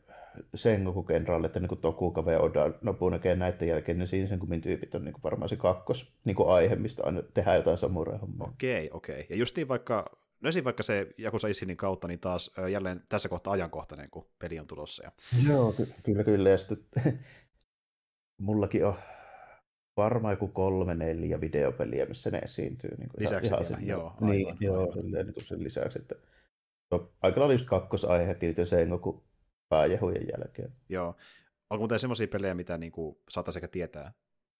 Sengoku-kenraalit, niin kuin Tokugawa ja Oda Nobunaga ja näiden jälkeen, niin Shinsenkumin tyypit on niin kuin varmaan se kakkos niin kuin aihe, mistä aina tehdään jotain samurai-hommaa. Okei, okei. Ja justiin vaikka, no esim. vaikka se Jakusa Ishinin kautta, niin taas jälleen tässä kohtaa ajankohtainen, kun peli on tulossa. Ja... Joo, ky- kyllä, kyllä. Ja sitten mullakin on varmaan joku kolme, neljä videopeliä, missä ne esiintyy. Niin kuin lisäksi ihan, vielä, joo. Aivan, niin, aivan. joo, silleen, niin kuin sen lisäksi, että No, aika lailla just kakkosaihe heti Sengoku pääjehujen jälkeen. Joo. Onko muuten semmoisia pelejä, mitä niin kuin saattaa sekä tietää,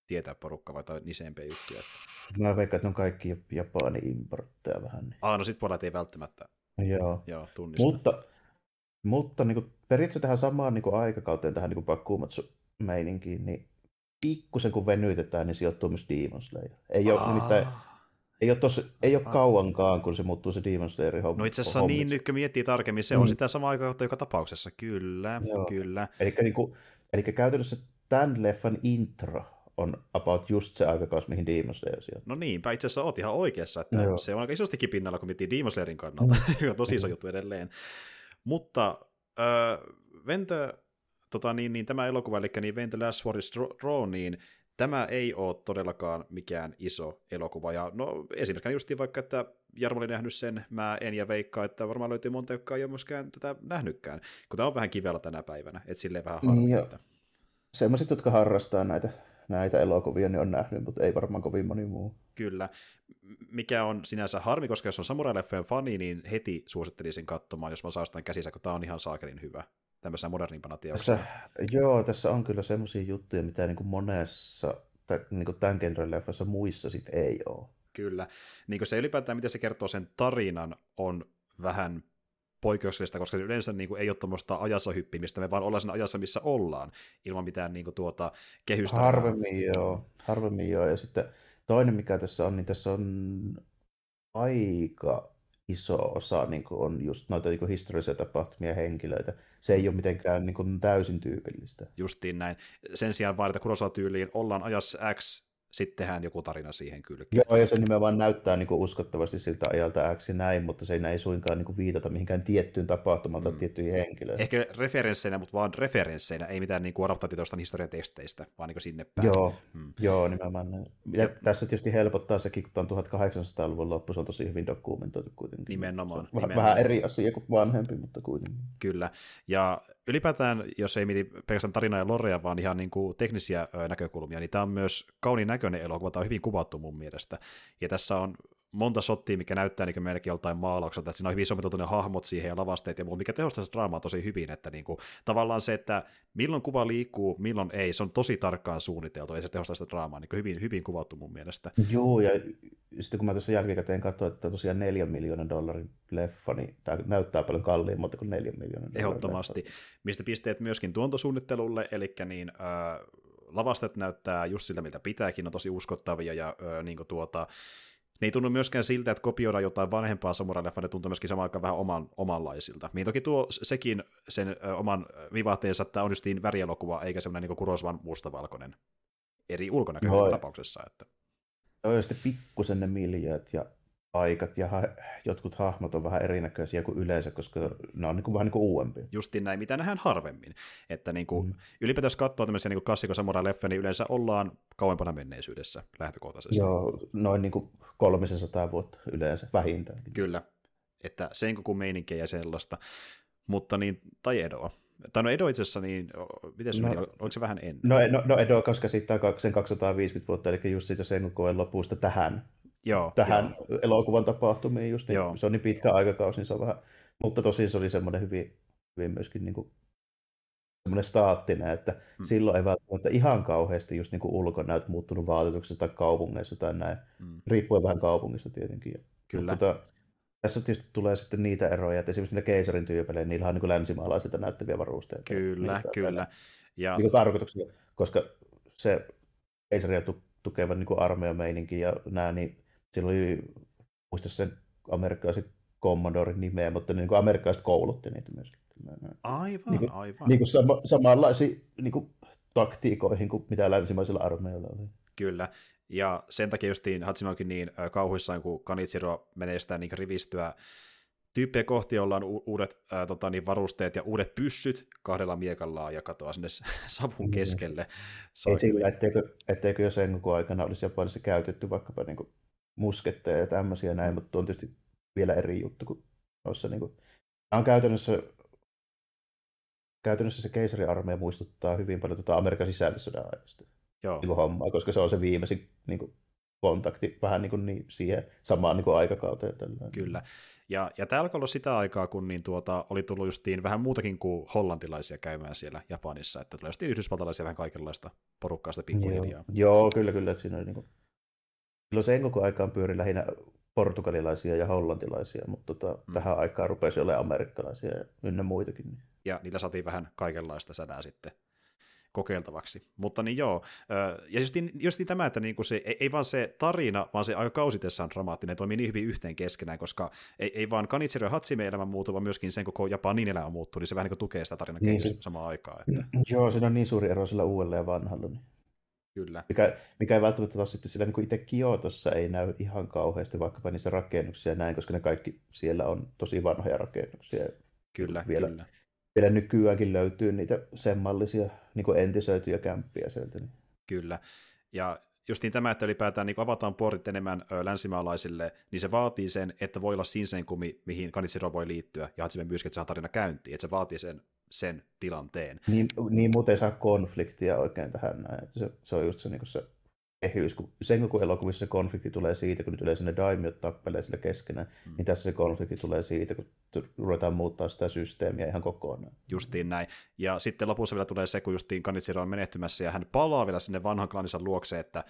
tietää porukka vai tai nisempiä juttuja? Että... Mä veikkaan, että ne on kaikki Japani importteja vähän. Niin. Ah, no sit puolet ei välttämättä Joo. Joo, tunnista. Mutta, mutta niin kuin, periaatteessa tähän samaan niin kuin aikakauteen, tähän niin Bakumatsu-meininkiin, niin pikkusen kun venytetään, niin sijoittuu myös Demon Slayer. Ei ole nimittäin ei ole, tosi, ei ole kauankaan, kun se muuttuu se Demon Slayerin homma. No itse asiassa niin, nyt kun miettii tarkemmin, se mm. on sitä samaa aikaa joka tapauksessa, kyllä, Joo. kyllä. Eli, niin kuin, eli käytännössä tämän leffan intro on about just se aikakaus, mihin Demon Slayer sijoittuu. No niinpä, itse asiassa oot ihan oikeassa, että Joo. se on aika isostikin pinnalla, kun miettii Demon Slayerin kannalta, joka on tosi iso juttu edelleen. Mutta äh, Vente, tota, niin, niin, tämä elokuva, eli niin Vente Last Warrior Draw, niin Tämä ei ole todellakaan mikään iso elokuva, ja no esimerkkinä justiin vaikka, että Jarmo oli nähnyt sen, mä en ja veikkaa, että varmaan löytyy monta, jotka ei ole myöskään tätä nähnytkään, kun tämä on vähän kivellä tänä päivänä, että silleen vähän harmi. Niin. Sellaiset, jotka harrastaa näitä, näitä elokuvia, niin on nähnyt, mutta ei varmaan kovin moni muu. Kyllä, mikä on sinänsä harmi, koska jos on samurai fani, niin heti suosittelin sen katsomaan, jos mä saan sitä käsissä, kun tämä on ihan saakelin hyvä tämmöisenä modernimpana teoksena. joo, tässä on kyllä semmoisia juttuja, mitä niin kuin monessa niin kuin tämän genren leffassa muissa sit ei ole. Kyllä. Niin kuin se ylipäätään, miten se kertoo sen tarinan, on vähän poikkeuksellista, koska yleensä niin kuin, ei ole tuommoista ajassa hyppimistä, me vaan ollaan siinä ajassa, missä ollaan, ilman mitään niin kuin, tuota, kehystä. Harvemmin joo, harvemmin joo. Ja sitten toinen, mikä tässä on, niin tässä on aika iso osa niin kuin on just noita niin kuin historiallisia tapahtumia henkilöitä. Se ei ole mitenkään niin kuin täysin tyypillistä. Justiin näin. Sen sijaan vaan, että Kurosawa-tyyliin ollaan ajassa X sitten tehdään joku tarina siihen kylkeen. Joo, ja se nimenomaan näyttää niin kuin uskottavasti siltä ajalta X ja näin, mutta se ei suinkaan niin kuin viitata mihinkään tiettyyn tapahtumaan tai mm. tiettyihin henkilöihin. Ehkä referensseinä, mutta vaan referensseinä, ei mitään niin adaptaatioista historiateksteistä, vaan niin sinne päin. Joo, mm. joo nimenomaan. Ja, ja, tässä tietysti helpottaa sekin, kun on 1800-luvun loppu, se on tosi hyvin dokumentoitu kuitenkin. Nimenomaan. Se nimenomaan. Vähän eri asia kuin vanhempi, mutta kuitenkin. Kyllä, ja ylipäätään, jos ei mieti pelkästään tarinaa ja lorea, vaan ihan niin kuin teknisiä näkökulmia, niin tämä on myös kauniin näköinen elokuva, tämä on hyvin kuvattu mun mielestä. Ja tässä on monta shottia, mikä näyttää niin melkein joltain maalaukselta, että siinä on hyvin sometut hahmot siihen ja lavasteet ja muu, mikä tehostaa sitä draamaa tosi hyvin, että niin kuin, tavallaan se, että milloin kuva liikkuu, milloin ei, se on tosi tarkkaan suunniteltu, ja se tehostaa sitä draamaa, niin hyvin, hyvin kuvattu mun mielestä. Joo, ja sitten kun mä tuossa jälkikäteen katsoin, että tosiaan neljän miljoonan dollarin leffa, niin tämä näyttää paljon kalliimmalta kuin neljän miljoonan Ehdottomasti, leffa. mistä pisteet myöskin tuontosuunnittelulle, eli niin, äh, lavastet näyttää just siltä, mitä pitääkin, on tosi uskottavia, ja äh, niin tuota, ne ei tunnu myöskään siltä, että kopioidaan jotain vanhempaa samurai-leffaa, ne tuntuu myöskin samaan aikaan vähän oman, omanlaisilta. Mihin toki tuo sekin sen ö, oman vivahteensa, että on justiin värielokuva, eikä semmoinen niin Kurosvan mustavalkoinen eri ulkonäköinen tapauksessa. Että. Joo, ja sitten pikkusen ne miljööt ja paikat ja ha- jotkut hahmot on vähän erinäköisiä kuin yleensä, koska ne on niin kuin vähän niin kuin uudempia. Justiin näin, mitä nähdään harvemmin. Että niin kuin, mm. ylipäätään jos katsoo tämmöisiä niin klassikko samurai niin yleensä ollaan kauempana menneisyydessä lähtökohtaisesti. Joo, noin niin kuin 300 vuotta yleensä, vähintään. Kyllä, että sen koko meininkiä ja sellaista. Mutta niin, tai Edoa. Tai no Edo itse asiassa, niin miten se no, meni? Oliko se vähän ennen? No, no, no Edo koska sitten sen 250 vuotta, eli just siitä sen lopusta tähän joo, tähän joo. elokuvan tapahtumiin just. Joo. Se on niin pitkä aikakausi, niin se on vähän, mutta tosi se oli semmoinen hyvin, hyvin myöskin niin kuin, semmoinen staattinen, että hmm. silloin ei välttämättä ihan kauheasti just niin kuin ulkonäöt muuttunut vaatetuksessa tai kaupungeissa tai näin, hmm. riippuen vähän kaupungista tietenkin. Kyllä. Mutta, tota, tässä tietysti tulee sitten niitä eroja, että esimerkiksi ne keisarin tyypeleillä, niillä on niin länsimaalaisilta näyttäviä varusteita. Kyllä, kyllä. Ja... Niin tarkoituksella, koska se keisaria tukeva niin armeijameininki ja nämä, niin sillä oli, muista sen amerikkalaisen Commodoren nimeä, mutta niin kuin amerikkalaiset koulutti niitä myös. Aivan, niin kuin, aivan. Niin kuin sama, samanlaisiin niin kuin taktiikoihin kuin mitä länsimaisilla armeijoilla oli. Kyllä, ja sen takia justiin Hatsime onkin niin kauhuissaan, kun Kanitsiro menee sitä niin rivistyä tyyppejä kohti, joilla on uudet ää, tota, niin varusteet ja uudet pyssyt kahdella miekallaan ja katoaa sinne savun mm. keskelle. Ei sillä, etteikö, etteikö jo sen aikana olisi Japanissa käytetty vaikkapa niin kuin musketteja ja tämmöisiä näin, mutta on tietysti vielä eri juttu kuin noissa. Niin kuin, on käytännössä, käytännössä se keisariarmeija muistuttaa hyvin paljon tuota Amerikan sisällissodan aikaista Joo. Niin hommaa, koska se on se viimeisin niin kuin, kontakti vähän niin kuin, niin, siihen samaan niin kuin, aikakauteen. Tällainen. Kyllä. Ja, ja tämä alkoi olla sitä aikaa, kun niin tuota, oli tullut justiin vähän muutakin kuin hollantilaisia käymään siellä Japanissa, että tuli justiin yhdysvaltalaisia vähän kaikenlaista porukkaa sitä pikkuhiljaa. Joo, Joo, kyllä, kyllä. Että siinä oli niin kuin, Silloin sen koko aikaan pyöri lähinnä portugalilaisia ja hollantilaisia, mutta tota, mm. tähän aikaan rupesi olemaan amerikkalaisia ja ynnä muitakin. Niin. Ja niitä saatiin vähän kaikenlaista sänää sitten kokeiltavaksi. Mutta niin joo, ja just, just tämä, että niinku se, ei, ei vaan se tarina, vaan se aika kausitessaan dramaattinen, toimii niin hyvin yhteen keskenään, koska ei, ei vaan Kanitsero ja Hatsime elämä muutu, vaan myöskin sen koko Japanin elämä muuttuu, niin se vähän niin kuin tukee sitä tarinan niin, samaan aikaan. Että... Joo, siinä on niin suuri ero sillä uudella ja vanhalla. Niin. Kyllä. Mikä, mikä ei välttämättä taas sitten sillä niin itse Kiotossa ei näy ihan kauheasti vaikkapa niissä rakennuksia näin, koska ne kaikki siellä on tosi vanhoja rakennuksia. Kyllä, vielä, kyllä. Vielä nykyäänkin löytyy niitä semmallisia niin entisöityjä kämppiä sieltä. Niin. Kyllä. Ja just niin tämä, että ylipäätään niin avataan portit enemmän ö, länsimaalaisille, niin se vaatii sen, että voi olla sinsen kumi, mihin Kanitsiro voi liittyä, ja Hatsime myöskin, että saa tarina käyntiin, että se vaatii sen sen tilanteen. Niin, niin muuten saa konfliktia oikein tähän näin. Että se, se on just se, niin se ehyys, kun sen kun elokuvissa se konflikti tulee siitä, kun nyt yleensä ne daimiot tappelee sillä keskenään, mm. niin tässä se konflikti tulee siitä, kun ruvetaan muuttaa sitä systeemiä ihan kokonaan. Justiin näin. Ja sitten lopussa vielä tulee se, kun justiin Kanitsiro on menehtymässä ja hän palaa vielä sinne vanhan klaninsa luokse, että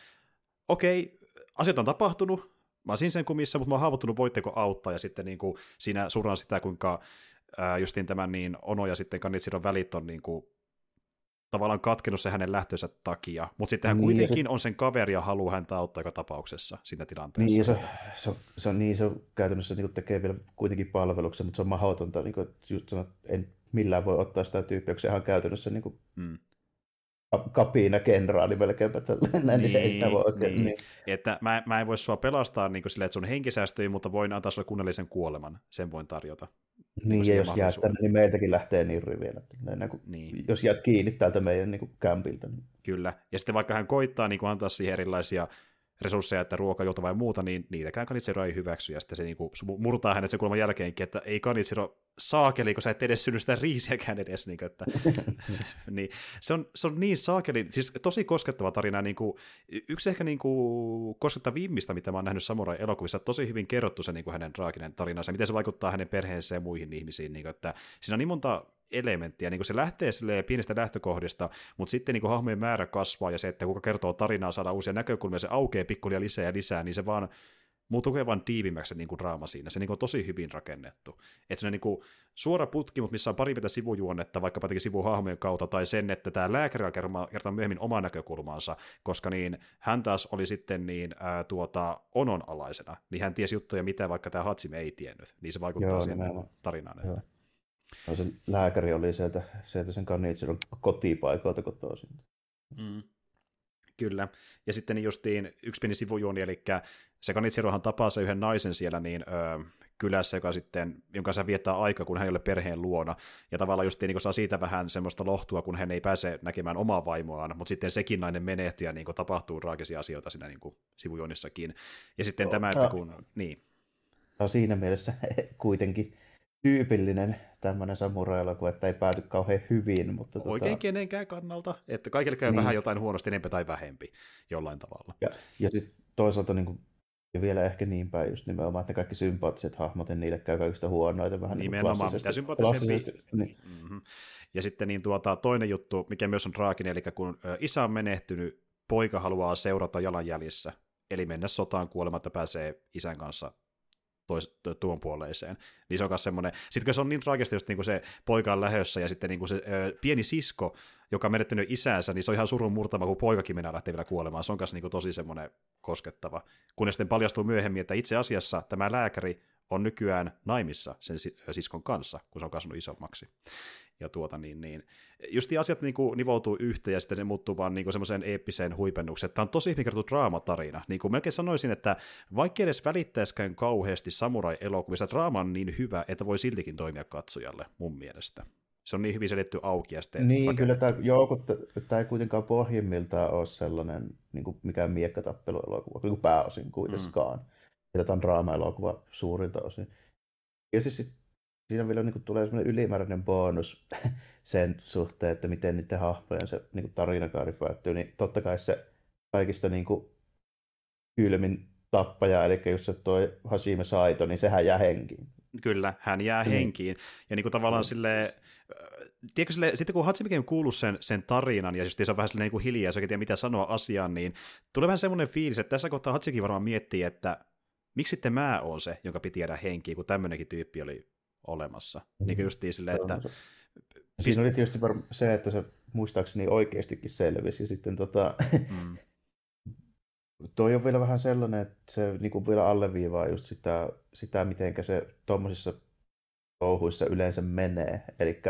okei, asiat on tapahtunut, mä oon sen kumissa, mutta mä oon haavoittunut, voitteko auttaa, ja sitten niin kuin siinä surran sitä, kuinka ää, justiin tämän niin Ono ja sitten Kanitsiron välit on niin kuin, tavallaan katkenut se hänen lähtönsä takia, mutta sitten hän niin, kuitenkin se... on sen kaveri ja haluaa häntä auttaa joka tapauksessa siinä tilanteessa. Niin, se, se, se, on, niin, se on käytännössä niin tekee vielä kuitenkin palveluksen, mutta se on mahdotonta, niin kuin, just sanot, en millään voi ottaa sitä tyyppiä, kun sehän on käytännössä niin kuin, mm kapiina kenraali melkeinpä tällainen, niin, niin se ei sitä voi oikein. Niin. Niin. Että mä, mä en voi sua pelastaa niin sille, että sun henki säästyy, mutta voin antaa sulle kunnollisen kuoleman. Sen voin tarjota. Niin, ja jos jäät tänne, niin meiltäkin lähtee niin vielä. Kuin, niin. Jos jäät kiinni täältä meidän niin kuin kämpiltä. Niin. Kyllä. Ja sitten vaikka hän koittaa niin kuin antaa siihen erilaisia resursseja, että ruoka, juota vai muuta, niin niitäkään Kanitsiro ei hyväksy, ja sitten se niin kuin, murtaa hänet sen kulman jälkeenkin, että ei Kanitsiro saakeli, kun sä et edes synny sitä riisiäkään edes. Niin, että, niin, se, on, se on niin saakeli, siis tosi koskettava tarina. Niin kuin, yksi ehkä niin kuin, koskettavimmista, mitä mä oon nähnyt Samurai-elokuvissa, tosi hyvin kerrottu se niin kuin hänen traaginen tarinansa, miten se vaikuttaa hänen perheensä ja muihin ihmisiin. Niin kuin, että siinä on niin monta elementtiä. Niin kuin se lähtee pienistä lähtökohdista, mutta sitten niin kuin hahmojen määrä kasvaa ja se, että kuka kertoo tarinaa, saada uusia näkökulmia, se aukeaa pikkulia lisää ja lisää, niin se vaan muuttuu vaan tiivimmäksi se niin kuin draama siinä. Se niin kuin on tosi hyvin rakennettu. Että se on niin kuin suora putki, mutta missä on paripitä sivujuonnetta, vaikka jotenkin sivuhahmojen kautta, tai sen, että tämä lääkäri kertoo myöhemmin oman näkökulmansa, koska niin hän taas oli sitten niin ää, tuota, onon alaisena, niin hän tiesi juttuja, mitä vaikka tämä Hatsime ei tiennyt, niin se vaikuttaa Joo, siihen nimenomaan. tarinaan. Että... No, se lääkäri oli sieltä, sieltä sen Kanitsuron kotipaikoilta kotoisin. Mm. Kyllä. Ja sitten justiin yksi pieni sivujuoni, eli se Kanitsirohan tapaa se yhden naisen siellä niin, ö, kylässä, joka sitten, jonka se viettää aika, kun hän ei ole perheen luona. Ja tavallaan just niin saa siitä vähän semmoista lohtua, kun hän ei pääse näkemään omaa vaimoaan, mutta sitten sekin nainen menehtyy ja niin kuin, tapahtuu raakisia asioita siinä niin kuin, sivujuonissakin. Ja sitten no, tämä, että kun... Niin. No siinä mielessä kuitenkin tyypillinen tämmöinen samurai-elokuva, että ei pääty kauhean hyvin. Mutta Oikein tota... kenenkään kannalta, että kaikille käy niin. vähän jotain huonosti enemmän tai vähempi jollain tavalla. Ja, ja sitten toisaalta niin kuin, ja vielä ehkä niin päin just nimenomaan, että kaikki sympaattiset hahmot, niin niille käy kaikista huonoita vähän niinku Nimenomaan, mitä sympaattisempi. Niin. Mm-hmm. Ja sitten niin tuota, toinen juttu, mikä myös on traaginen, eli kun isä on menehtynyt, poika haluaa seurata jalanjäljissä, eli mennä sotaan kuolematta pääsee isän kanssa tois, tuon puoleiseen. Niin se on myös semmoinen, sitten kun se on niin traagista, just niin se poika on lähössä ja sitten niin se ö, pieni sisko, joka on menettänyt isäänsä, niin se on ihan surun murtama, kun poikakin mennään lähtee vielä kuolemaan. Se on myös niin tosi semmoinen koskettava. Kunnes sitten paljastuu myöhemmin, että itse asiassa tämä lääkäri on nykyään naimissa sen siskon kanssa, kun se on kasvanut isommaksi ja tuota niin, niin. Just asiat niin kuin nivoutuu yhteen ja sitten se muuttuu vaan niin semmoiseen eeppiseen huipennukseen. Tämä on tosi hyvin kerrottu draamatarina. Niin kuin melkein sanoisin, että vaikka edes välittäisikään kauheasti samurai-elokuvissa, draama on niin hyvä, että voi siltikin toimia katsojalle, mun mielestä. Se on niin hyvin selitty auki ja sitten Niin, kyllä tämä, joo, kun tämä ei kuitenkaan pohjimmiltaan ole sellainen niin kuin mikään miekkatappeluelokuva, niin kuin pääosin kuitenkaan. Mm. Tämä on draama-elokuva suurilta osin. Ja siis siinä vielä niin kuin, tulee semmoinen ylimääräinen bonus sen suhteen, että miten niiden hahmojen se niin kuin, tarinakaari päättyy, niin totta kai se kaikista niin kuin, kylmin tappaja, eli just se toi Hashime Saito, niin sehän jää henkiin. Kyllä, hän jää mm. henkiin. Ja niin kuin tavallaan mm. silleen, tiedätkö, sille, sitten kun Hatsimikin on kuullut sen, sen tarinan, ja just se on vähän silleen niin kuin hiljaa, ja tiedä mitä sanoa asiaan, niin tulee vähän semmoinen fiilis, että tässä kohtaa Hatsikin varmaan miettii, että miksi sitten mä oon se, jonka piti jäädä henkiin, kun tämmöinenkin tyyppi oli olemassa. Mm. Niin kuin justiin silleen, että... Siinä oli tietysti se, että se muistaakseni oikeastikin selvisi. Ja sitten tota, mm. toi on vielä vähän sellainen, että se niin kuin vielä alleviivaa just sitä, sitä miten se tuommoisissa touhuissa yleensä menee. Eli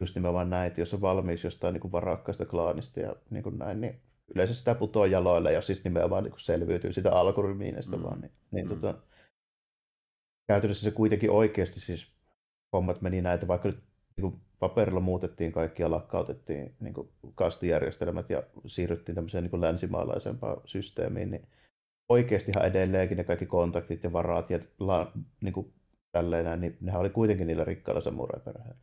just nimenomaan näin, että jos on valmis jostain niin kuin varakkaasta klaanista ja niin kuin näin, niin yleensä sitä putoaa jaloille ja siis nimenomaan niin selviytyy sitä alkurymiinestä mm. vaan. Niin, niin mm. tota, käytännössä se kuitenkin oikeasti siis hommat meni näitä, vaikka nyt niin kuin paperilla muutettiin kaikkia, lakkautettiin niin kuin kastijärjestelmät ja siirryttiin tämmöiseen niin kuin länsimaalaisempaan systeemiin, niin oikeastihan edelleenkin ne kaikki kontaktit ja varat ja la, niin kuin tälleen, niin nehän oli kuitenkin niillä rikkailla samurai-perheillä.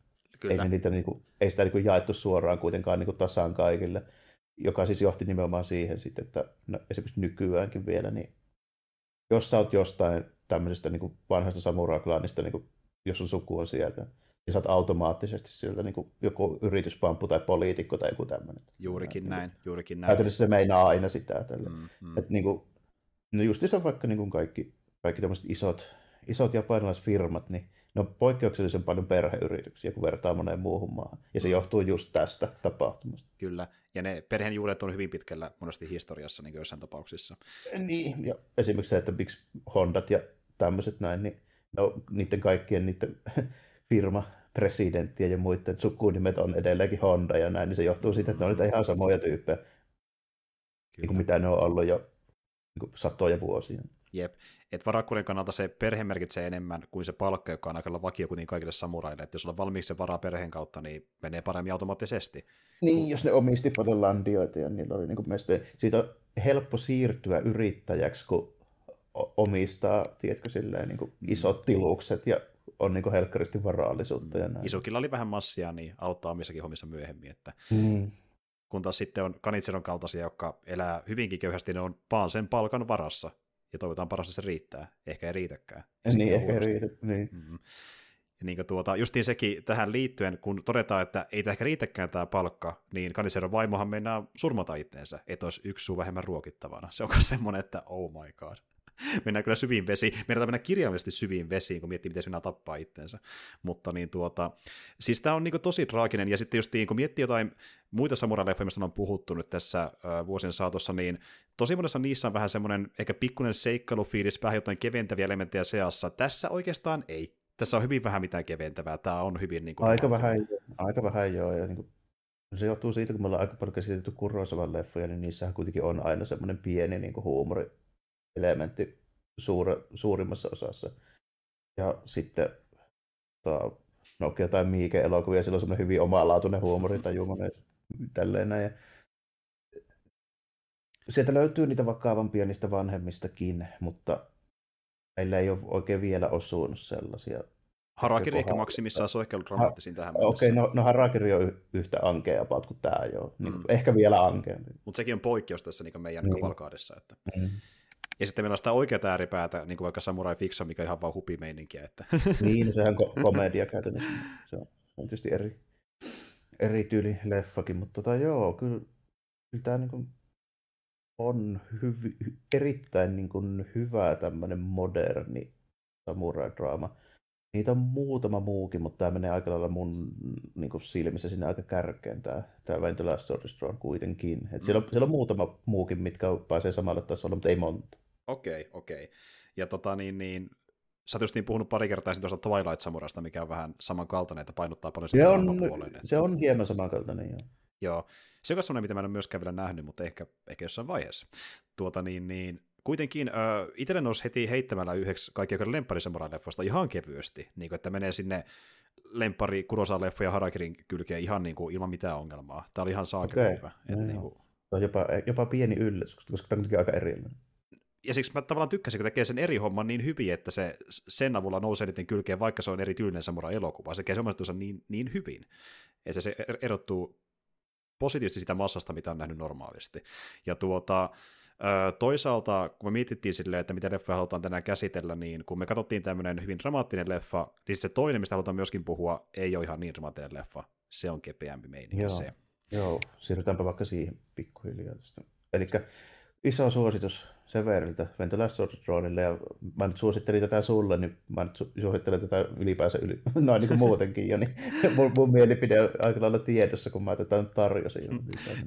Ei, niitä, niin kuin, ei sitä niin kuin jaettu suoraan kuitenkaan niin kuin tasaan kaikille, joka siis johti nimenomaan siihen sitten, että no, esimerkiksi nykyäänkin vielä, niin jos sä oot jostain tämmöisestä niin kuin vanhasta samurai-klaanista niin kuin jos sun suku on sieltä. Ja sä oot automaattisesti sieltä niin kuin joku yrityspamppu tai poliitikko tai joku tämmöinen. Juurikin näin, näin juurikin näin. Käytännössä se meinaa aina sitä. Mm, mm. Et niin kuin, no justiinsa vaikka niin kuin kaikki, kaikki tämmöiset isot, isot japanilaiset firmat, niin ne on poikkeuksellisen paljon perheyrityksiä, kun vertaa moneen muuhun maahan. Ja se mm. johtuu just tästä tapahtumasta. Kyllä, ja ne perheenjuuret on hyvin pitkällä monesti historiassa niin joissain tapauksissa. Niin, ja esimerkiksi se, että miksi Hondat ja tämmöiset näin, niin no, niiden kaikkien niiden firma presidenttien ja muiden sukunimet on edelleenkin Honda ja näin, niin se johtuu siitä, että ne on niitä ihan samoja tyyppejä, niin kuin mitä ne on ollut jo niin kuin satoja vuosia. Jep, että varakkuuden kannalta se perhe merkitsee enemmän kuin se palkka, joka on aika vakio kuin kaikille samuraille, että jos on valmiiksi se varaa perheen kautta, niin menee paremmin automaattisesti. Niin, jos ne omisti paljon landioita ja niillä oli niin kuin mielestä, siitä on helppo siirtyä yrittäjäksi, kun omistaa, tiedätkö, silleen, niin kuin isot tilukset ja on niin helkkaristi varallisuutta ja näin. Isukilla oli vähän massia, niin auttaa omissakin hommissa myöhemmin. Että... Mm. Kun taas sitten on Kanitseron kaltaisia, jotka elää hyvinkin köyhästi, ne on vaan sen palkan varassa. Ja toivotaan parasta se riittää. Ehkä ei riitäkään. Niin, ehkä ei riitä. Niin. Mm-hmm. Ja niin tuota, justiin sekin tähän liittyen, kun todetaan, että ei tämä ehkä riitäkään tämä palkka, niin Kaniseron vaimohan meinaa surmata itteensä, että olisi yksi suu vähemmän ruokittavana. Se on semmoinen, että oh my god. mennään kyllä syviin vesiin. Meidän mennä kirjaimellisesti syviin vesiin, kun miettii, miten sinä tappaa itsensä. Mutta niin tuota, siis tämä on niin tosi traaginen, ja sitten just niin, kun miettii jotain muita samurai mistä on puhuttu nyt tässä vuosien saatossa, niin tosi monessa niissä on vähän semmoinen ehkä pikkuinen seikkailufiilis, vähän jotain keventäviä elementtejä seassa. Tässä oikeastaan ei tässä on hyvin vähän mitään keventävää. Tämä on hyvin... Niin kuin, aika, vähän, aika vähän joo. Ja niin kuin, se johtuu siitä, kun me ollaan aika paljon käsitelty Kurosavan leffoja, niin niissähän kuitenkin on aina semmoinen pieni niin kuin huumorielementti suur, suurimmassa osassa. Ja sitten ta, no jotain Miike-elokuvia, sillä on semmoinen hyvin omalaatuinen huumorintaju tälleen näin. Ja sieltä löytyy niitä vakavampia niistä vanhemmistakin, mutta meillä ei ole oikein vielä osunut sellaisia. Harakiri ehkä maksimissaan ollut dramaattisin tähän Okei, okay, no, no Harakiri on yhtä ankea about kuin tämä jo. Niin, mm. Ehkä vielä ankeampi. Mutta sekin on poikkeus tässä niin meidän niin. kavalkaadessa. Että... Mm. Ja sitten meillä on sitä oikeaa ääripäätä, niin kuin vaikka Samurai Fiction, mikä on ihan vaan hupimeininkiä. Että... niin, no sehän on ko- komedia käytännössä. Se on, on tietysti eri, eri tyyli leffakin, mutta tota, joo, kyllä, kyllä tämä niin kuin on hyvi, erittäin niin kuin hyvä tämmöinen moderni samurai-draama. Niitä on muutama muukin, mutta tämä menee aika lailla mun niin kuin silmissä sinne aika kärkeen, tämä, tämä When the Last Drawn kuitenkin. Et siellä, on, siellä on muutama muukin, mitkä pääsee samalle tasolle, mutta ei monta. Okei, okay, okei. Okay. Ja tota niin, niin sä oot just niin puhunut pari kertaa tuosta Twilight Samurasta, mikä on vähän samankaltainen, että painottaa paljon se on, puoleen. Se on hieman samankaltainen, joo. Joo. Se on sellainen, mitä mä en ole myöskään vielä nähnyt, mutta ehkä, ehkä jossain vaiheessa. Tuota niin, niin kuitenkin äh, itselle nousi heti heittämällä yhdeksi kaikkien lemppari leffoista ihan kevyesti, niin kuin, että menee sinne lemppari Kurosa-leffa ja Harakirin kylkeen ihan niin kuin, ilman mitään ongelmaa. Tämä oli ihan saakeli okay. hyvä. Että, niin kuin... on jopa, jopa pieni yllätys, koska tämä on aika erillinen. Ja siksi mä tavallaan tykkäsin, kun tekee sen eri homman niin hyvin, että se sen avulla nousee niiden kylkeen, vaikka se on eri tyylinen samurai-elokuva. Se tekee semmoista niin, niin hyvin, että se er-, erottuu positiivisesti sitä massasta, mitä on nähnyt normaalisti. Ja tuota, toisaalta, kun me mietittiin silleen, että mitä leffoja halutaan tänään käsitellä, niin kun me katsottiin tämmöinen hyvin dramaattinen leffa, niin se toinen, mistä halutaan myöskin puhua, ei ole ihan niin dramaattinen leffa. Se on kepeämpi meininki Joo. se. Joo, siirrytäänpä vaikka siihen pikkuhiljaa tästä. Eli iso suositus Severiltä Last Dronelle, ja mä nyt suosittelin tätä sulle, niin mä nyt suosittelen tätä ylipäänsä yli, noin niin kuin muutenkin jo, niin mun, mun mielipide on aika lailla tiedossa, kun mä tätä nyt tarjosin. Mm.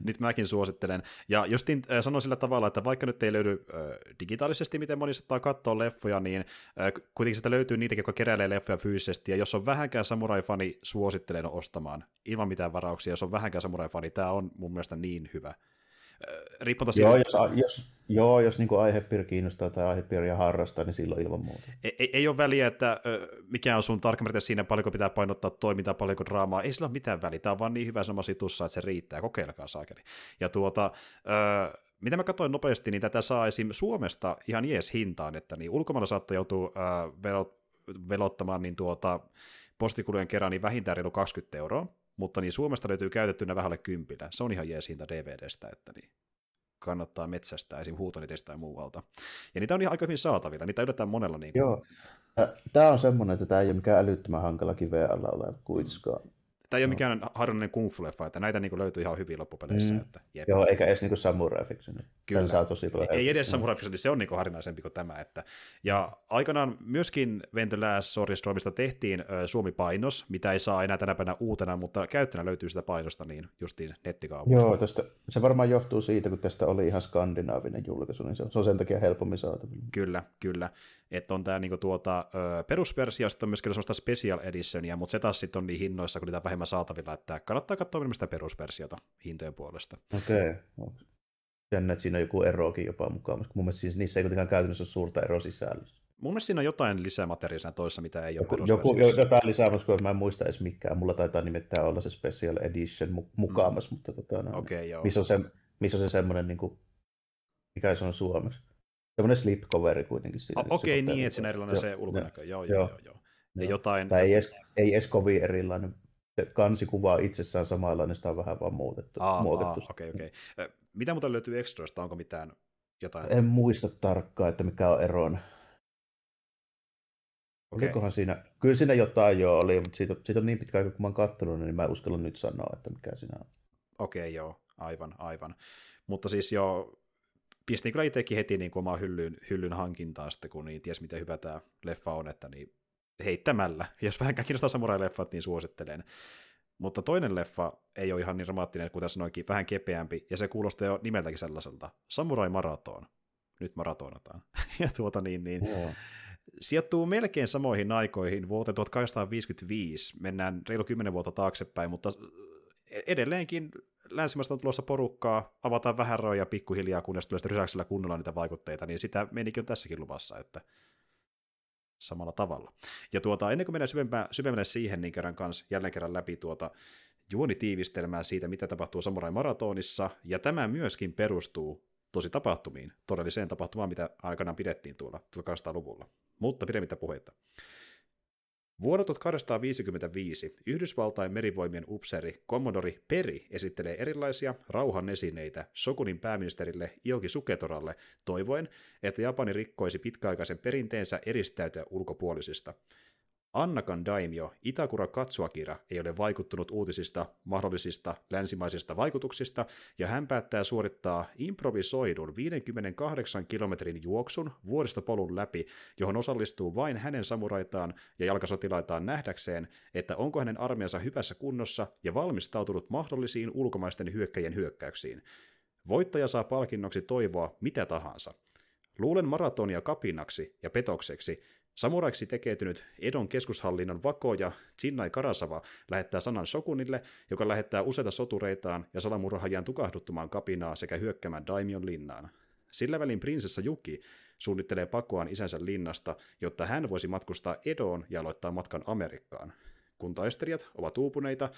nyt mäkin suosittelen. Ja justin äh, sanon sillä tavalla, että vaikka nyt ei löydy äh, digitaalisesti, miten moni saattaa katsoa leffoja, niin äh, kuitenkin sitä löytyy niitäkin, jotka keräilee leffoja fyysisesti, ja jos on vähänkään samurai-fani, suosittelen ostamaan, ilman mitään varauksia, jos on vähänkään samurai-fani, tämä on mun mielestä niin hyvä riippumatta joo, siitä. Jos, jos, joo, jos niin aihepiiri kiinnostaa tai aihepiiriä harrastaa, niin silloin ilman muuta. Ei, ei, ei ole väliä, että mikä on sun tarkemmin siinä, paljonko pitää painottaa toimintaa, paljonko draamaa. Ei sillä ole mitään väliä. Tämä on vaan niin hyvä sama situssa, että se riittää. Kokeilkaa saakeli. Ja tuota, ö, mitä mä katsoin nopeasti, niin tätä saa esim. Suomesta ihan jees hintaan, että niin ulkomailla saattaa joutua ö, velot, velottamaan niin tuota, postikulujen kerran niin vähintään reilu 20 euroa mutta niin Suomesta löytyy käytettynä vähälle kympillä. Se on ihan jees hinta DVDstä, että niin kannattaa metsästää esim. huutonitista tai muualta. Ja niitä on ihan aika hyvin saatavilla, niitä yllätään monella. Niin kuin... Joo. Tämä on semmoinen, että tämä ei ole mikään älyttömän hankala kiveen alla oleva kuitenkaan. Tämä ei ole mikään harvinainen kung fu että näitä niin löytyy ihan hyvin loppupeleissä. Mm. Että, jep. Joo, eikä edes niin samurai fiction. Kyllä. Saa tosi paljon ei, ei edes samurai fiction, se on niin harvinaisempi kuin tämä. Että, ja aikanaan myöskin Sorry Stormista tehtiin Suomi-painos, mitä ei saa enää tänä päivänä uutena, mutta käyttönä löytyy sitä painosta niin justiin nettikaupoista. Joo, tästä, se varmaan johtuu siitä, kun tästä oli ihan skandinaavinen julkaisu, niin se on, se on sen takia helpommin saatavilla. Kyllä, kyllä että on tämä niinku tuota, perusversio, sitten on myöskin sellaista special editionia, mutta se taas sitten on niin hinnoissa, kun niitä on vähemmän saatavilla, että kannattaa katsoa sitä perusversiota hintojen puolesta. Okei. Okay. Jännä, että siinä on joku eroakin jopa mukaan, koska mun mielestä siis niissä ei kuitenkaan käytännössä ole suurta eroa sisällössä. Mun mielestä siinä on jotain lisämateriaalia toissa, mitä ei joku, ole joku, jotain lisää, koska mä en muista edes mikään. Mulla taitaa nimittäin olla se Special Edition mukaan, mm. mutta tota, no, okay, joo. missä, on se, missä on se semmoinen, niin kuin, mikä se on suomeksi? Semmoinen slipcoveri kuitenkin siinä. Okei, okay, niin, että siinä erilainen joo, se ulkonäkö. Joo, joo, joo. joo, joo. Ja jotain... Tai ei edes, ei edes kovin erilainen. Se kansikuva on itsessään samanlainen, sitä on vähän vaan muutettu. Aa, muutettu. Aa, okei. Okay. Mitä muuta löytyy Extroista? Onko mitään jotain? En muista tarkkaan, että mikä on eron. Okay. Olikohan siinä, kyllä siinä jotain jo oli, mutta siitä, siitä on niin pitkä aika, kun mä oon kattonut, niin mä en uskalla nyt sanoa, että mikä siinä on. Okei, okay, joo, aivan, aivan. Mutta siis jo pistin kyllä itsekin heti niin omaa hyllyn, hyllyn hankintaa sitten, kun niin ties miten hyvä tämä leffa on, että niin heittämällä. Jos vähän kiinnostaa samurai-leffat, niin suosittelen. Mutta toinen leffa ei ole ihan niin dramaattinen kuin tässä sanoinkin, vähän kepeämpi, ja se kuulostaa jo nimeltäkin sellaiselta. Samurai Maraton. Nyt maratonataan. ja tuota niin, niin yeah. sijoittuu melkein samoihin aikoihin vuoteen 1855. Mennään reilu 10 vuotta taaksepäin, mutta edelleenkin länsimaista on tulossa porukkaa, avataan vähän roja pikkuhiljaa, kunnes tulee rysäksellä kunnolla niitä vaikutteita, niin sitä menikin on tässäkin luvassa, että samalla tavalla. Ja tuota, ennen kuin mennään syvempään, syvemmälle siihen, niin kerran kanssa jälleen kerran läpi tuota juonitiivistelmää siitä, mitä tapahtuu Samurai Maratonissa, ja tämä myöskin perustuu tosi tapahtumiin, todelliseen tapahtumaan, mitä aikanaan pidettiin tuolla 1800-luvulla. Mutta pidemmittä puheita. Vuonna 1855 Yhdysvaltain merivoimien upseeri Commodori Peri esittelee erilaisia rauhan esineitä Sokunin pääministerille Ioki Suketoralle toivoen, että Japani rikkoisi pitkäaikaisen perinteensä eristäytyä ulkopuolisista – Annakan daimio Itakura Katsuakira ei ole vaikuttunut uutisista mahdollisista länsimaisista vaikutuksista, ja hän päättää suorittaa improvisoidun 58 kilometrin juoksun vuoristopolun läpi, johon osallistuu vain hänen samuraitaan ja jalkasotilaitaan nähdäkseen, että onko hänen armeijansa hyvässä kunnossa ja valmistautunut mahdollisiin ulkomaisten hyökkäjien hyökkäyksiin. Voittaja saa palkinnoksi toivoa mitä tahansa. Luulen maratonia kapinaksi ja petokseksi, Samuraiksi tekeytynyt Edon keskushallinnon vakoja Chinnai Karasava lähettää sanan Shokunille, joka lähettää useita sotureitaan ja salamurhaajan tukahduttamaan kapinaa sekä hyökkäämään Daimion linnaan. Sillä välin prinsessa Juki suunnittelee pakoaan isänsä linnasta, jotta hän voisi matkustaa Edoon ja aloittaa matkan Amerikkaan. Kun taistelijat ovat uupuneita,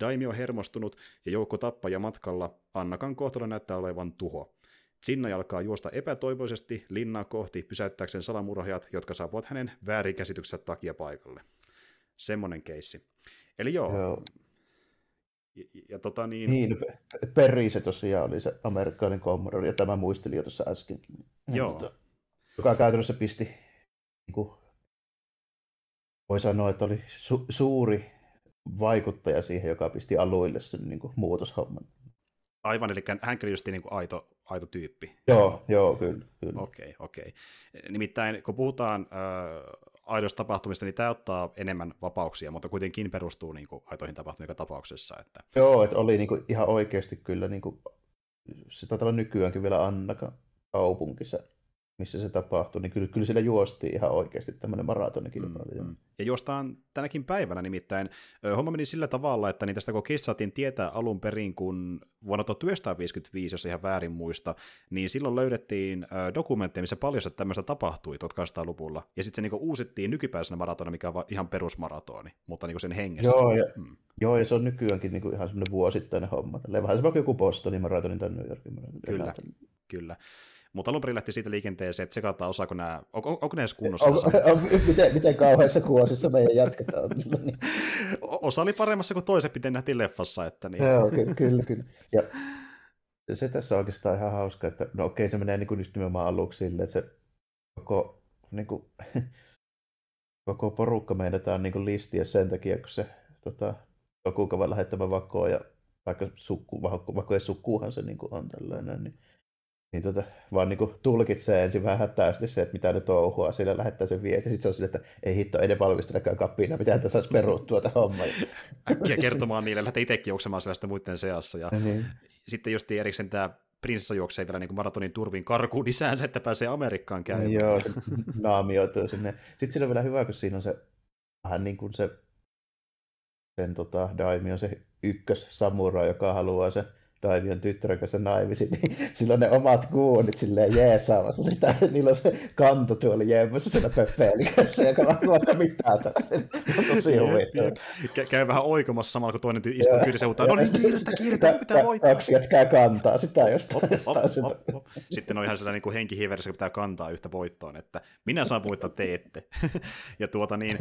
Daimio hermostunut ja joukko tappaja matkalla, Annakan kohtalo näyttää olevan tuho. Sinna alkaa juosta epätoivoisesti linnaa kohti pysäyttääkseen salamurhajat, jotka saapuvat hänen väärinkäsityksensä takia paikalle. Semmonen keissi. Eli joo. joo. Ja, ja tota niin... Niin, Perri se tosiaan oli se amerikkalainen Commodore, ja tämä muisteli jo tuossa äsken. Joo. Tota, joka käytännössä pisti, niin kuin, voi sanoa, että oli su- suuri vaikuttaja siihen, joka pisti aluille sen niin kuin, muutoshomman. Aivan, eli hän oli just niin kuin aito, aito tyyppi. Joo, joo, kyllä. kyllä. Okei, okay, okei. Okay. Nimittäin kun puhutaan äh, aidoista tapahtumista, niin tämä ottaa enemmän vapauksia, mutta kuitenkin perustuu niin kuin, aitoihin tapahtumiin tapauksessa. Että... Joo, että oli niin kuin, ihan oikeasti kyllä, niin kuin, se taitaa olla nykyäänkin vielä Annaka kaupunkissa missä se tapahtui, niin kyllä, kyllä siellä juostiin ihan oikeasti tämmöinen maratonikilpailu. Mm, mm. Ja juostaan tänäkin päivänä nimittäin. Homma meni sillä tavalla, että niin tästä koko saatiin tietää alun perin, kun vuonna 1955, jos ihan väärin muista, niin silloin löydettiin dokumentteja, missä paljon tämmöistä tapahtui 1800-luvulla. Ja sitten se niin uusittiin nykypäisenä maratona, mikä on ihan perusmaratoni, mutta niin sen hengessä. Joo, ja, mm. joo, ja se on nykyäänkin niin ihan semmoinen vuosittainen homma. Vähän se vaikka joku Bostonin maratonin tai New Yorkin maratonin. Kyllä, kyllä. Mutta alun perin lähti siitä liikenteeseen, että tsekataan, osaako nämä, on, on, onko ne edes kunnossa? On, on, miten, miten kauheassa kuosissa meidän jatketaan? niin. Osa oli paremmassa kuin toiset, miten nähtiin leffassa. Että niin. Joo, ky- kyllä, kyllä. Ja se tässä on oikeastaan ihan hauska, että no okei, se menee niin kuin just nimenomaan aluksi silleen, että se koko, niin kuin, koko porukka meinataan niin kuin listiä sen takia, kun se tota, joku kavan lähettämä vakoa ja vaikka sukku, vaikka ei sukkuuhan se niin kuin on tällainen, niin niin tota, vaan niin tulkitsee ensin vähän hätäisesti se, että mitä ne touhua, sillä lähettää sen viesti, sitten se on sille, että ei hitto, ei ne valmistelekaan kapina, mitä tässä saisi peruttua tätä hommaa. Äkkiä kertomaan niille, lähtee itsekin juoksemaan sellaista muiden seassa. Ja niin. Sitten just erikseen tämä prinsessa juoksee vielä niin maratonin turvin karkuun isäänsä, että pääsee Amerikkaan käymään. Joo, se naamioituu sinne. Sitten siinä on vielä hyvä, kun siinä on se vähän niin kuin se sen tota, Daimi on se ykkös samurai, joka haluaa se Daimion tyttären kanssa naimisiin, niin sillä on ne omat kuunit silleen jeesaamassa sitä, niillä on se kanto tuolla jeemmässä siellä pöppeelikässä, ja vaikka mitään on tosi huvittava. Käy vähän oikomassa samalla, kun toinen istuu kyydissä, mutta no niin, kiirettä, kiirettä, pitää voittaa. Kaksi jätkää kantaa sitä jostain. Op, op, op, op. Sitten on ihan sellainen niin henkihiverissä, kun pitää kantaa yhtä voittoon, että minä saan voittaa, te ette. ja tuota niin,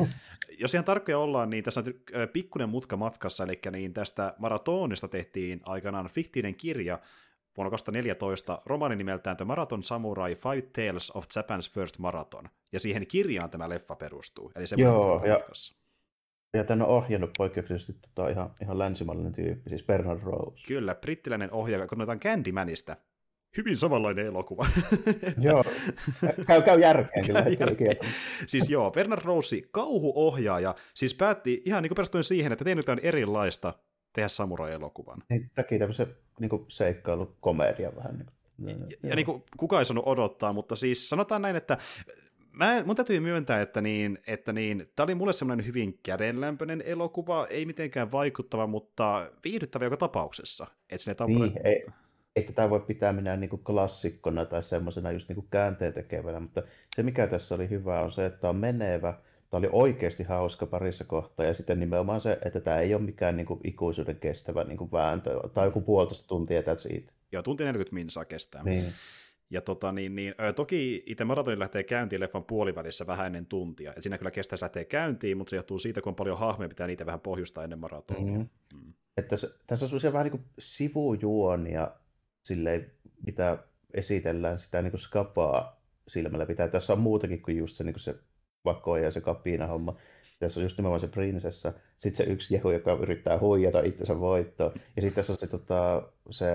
jos ihan tarkkoja ollaan, niin tässä on pikkuinen mutka matkassa, eli niin tästä maratonista tehtiin aikanaan fiktiivinen kirja vuonna 2014 romaani nimeltään The Marathon Samurai Five Tales of Japan's First Marathon. Ja siihen kirjaan tämä leffa perustuu. Eli se Joo, ja, matkassa. ja tämän on ohjannut poikkeuksellisesti tota ihan, ihan länsimaalainen tyyppi, siis Bernard Rose. Kyllä, brittiläinen ohjaaja, kun otetaan Candymanista. Hyvin samanlainen elokuva. joo, käy, käy järkeen kyllä. Järkeen. siis joo, Bernard Rose, kauhuohjaaja, siis päätti ihan niin kuin perustuen siihen, että tein jotain erilaista tehdä samurai-elokuvan. Niin, teki tämmöisen niin seikkailu komedia vähän. Niin kuin, ja, ja niin kuin, kuka ei sanonut odottaa, mutta siis sanotaan näin, että mä, mun täytyy myöntää, että, niin, että niin, tämä oli mulle semmoinen hyvin kädenlämpöinen elokuva, ei mitenkään vaikuttava, mutta viihdyttävä joka tapauksessa. Että sinne niin, ei, ei tätä voi pitää minä niin kuin klassikkona tai semmoisena just niin kuin käänteen tekevänä, mutta se mikä tässä oli hyvä on se, että on menevä, Tämä oli oikeasti hauska parissa kohtaa, ja sitten nimenomaan se, että tämä ei ole mikään niin kuin, ikuisuuden kestävä niin kuin, vääntö, tai joku puolitoista tuntia, that's it. Joo, tunti 40 minsaa kestää. Niin. Ja tota, niin, niin, toki itse maratoni lähtee käyntiin leffan puolivälissä vähän ennen tuntia. Et siinä kyllä kestää lähtee käyntiin, mutta se johtuu siitä, kun on paljon hahmoja, pitää niitä vähän pohjustaa ennen maratonia. Mm-hmm. Mm. Että se, tässä on sellaisia vähän niin kuin sivujuonia, silleen, mitä esitellään sitä niin kuin skapaa silmällä pitää. Tässä on muutakin kuin just se, niin kuin se vakoja ja se kapina homma. Tässä on just nimenomaan se prinsessa. Sitten se yksi jehu, joka yrittää huijata itsensä voittoon. Ja sitten tässä on se, tota, se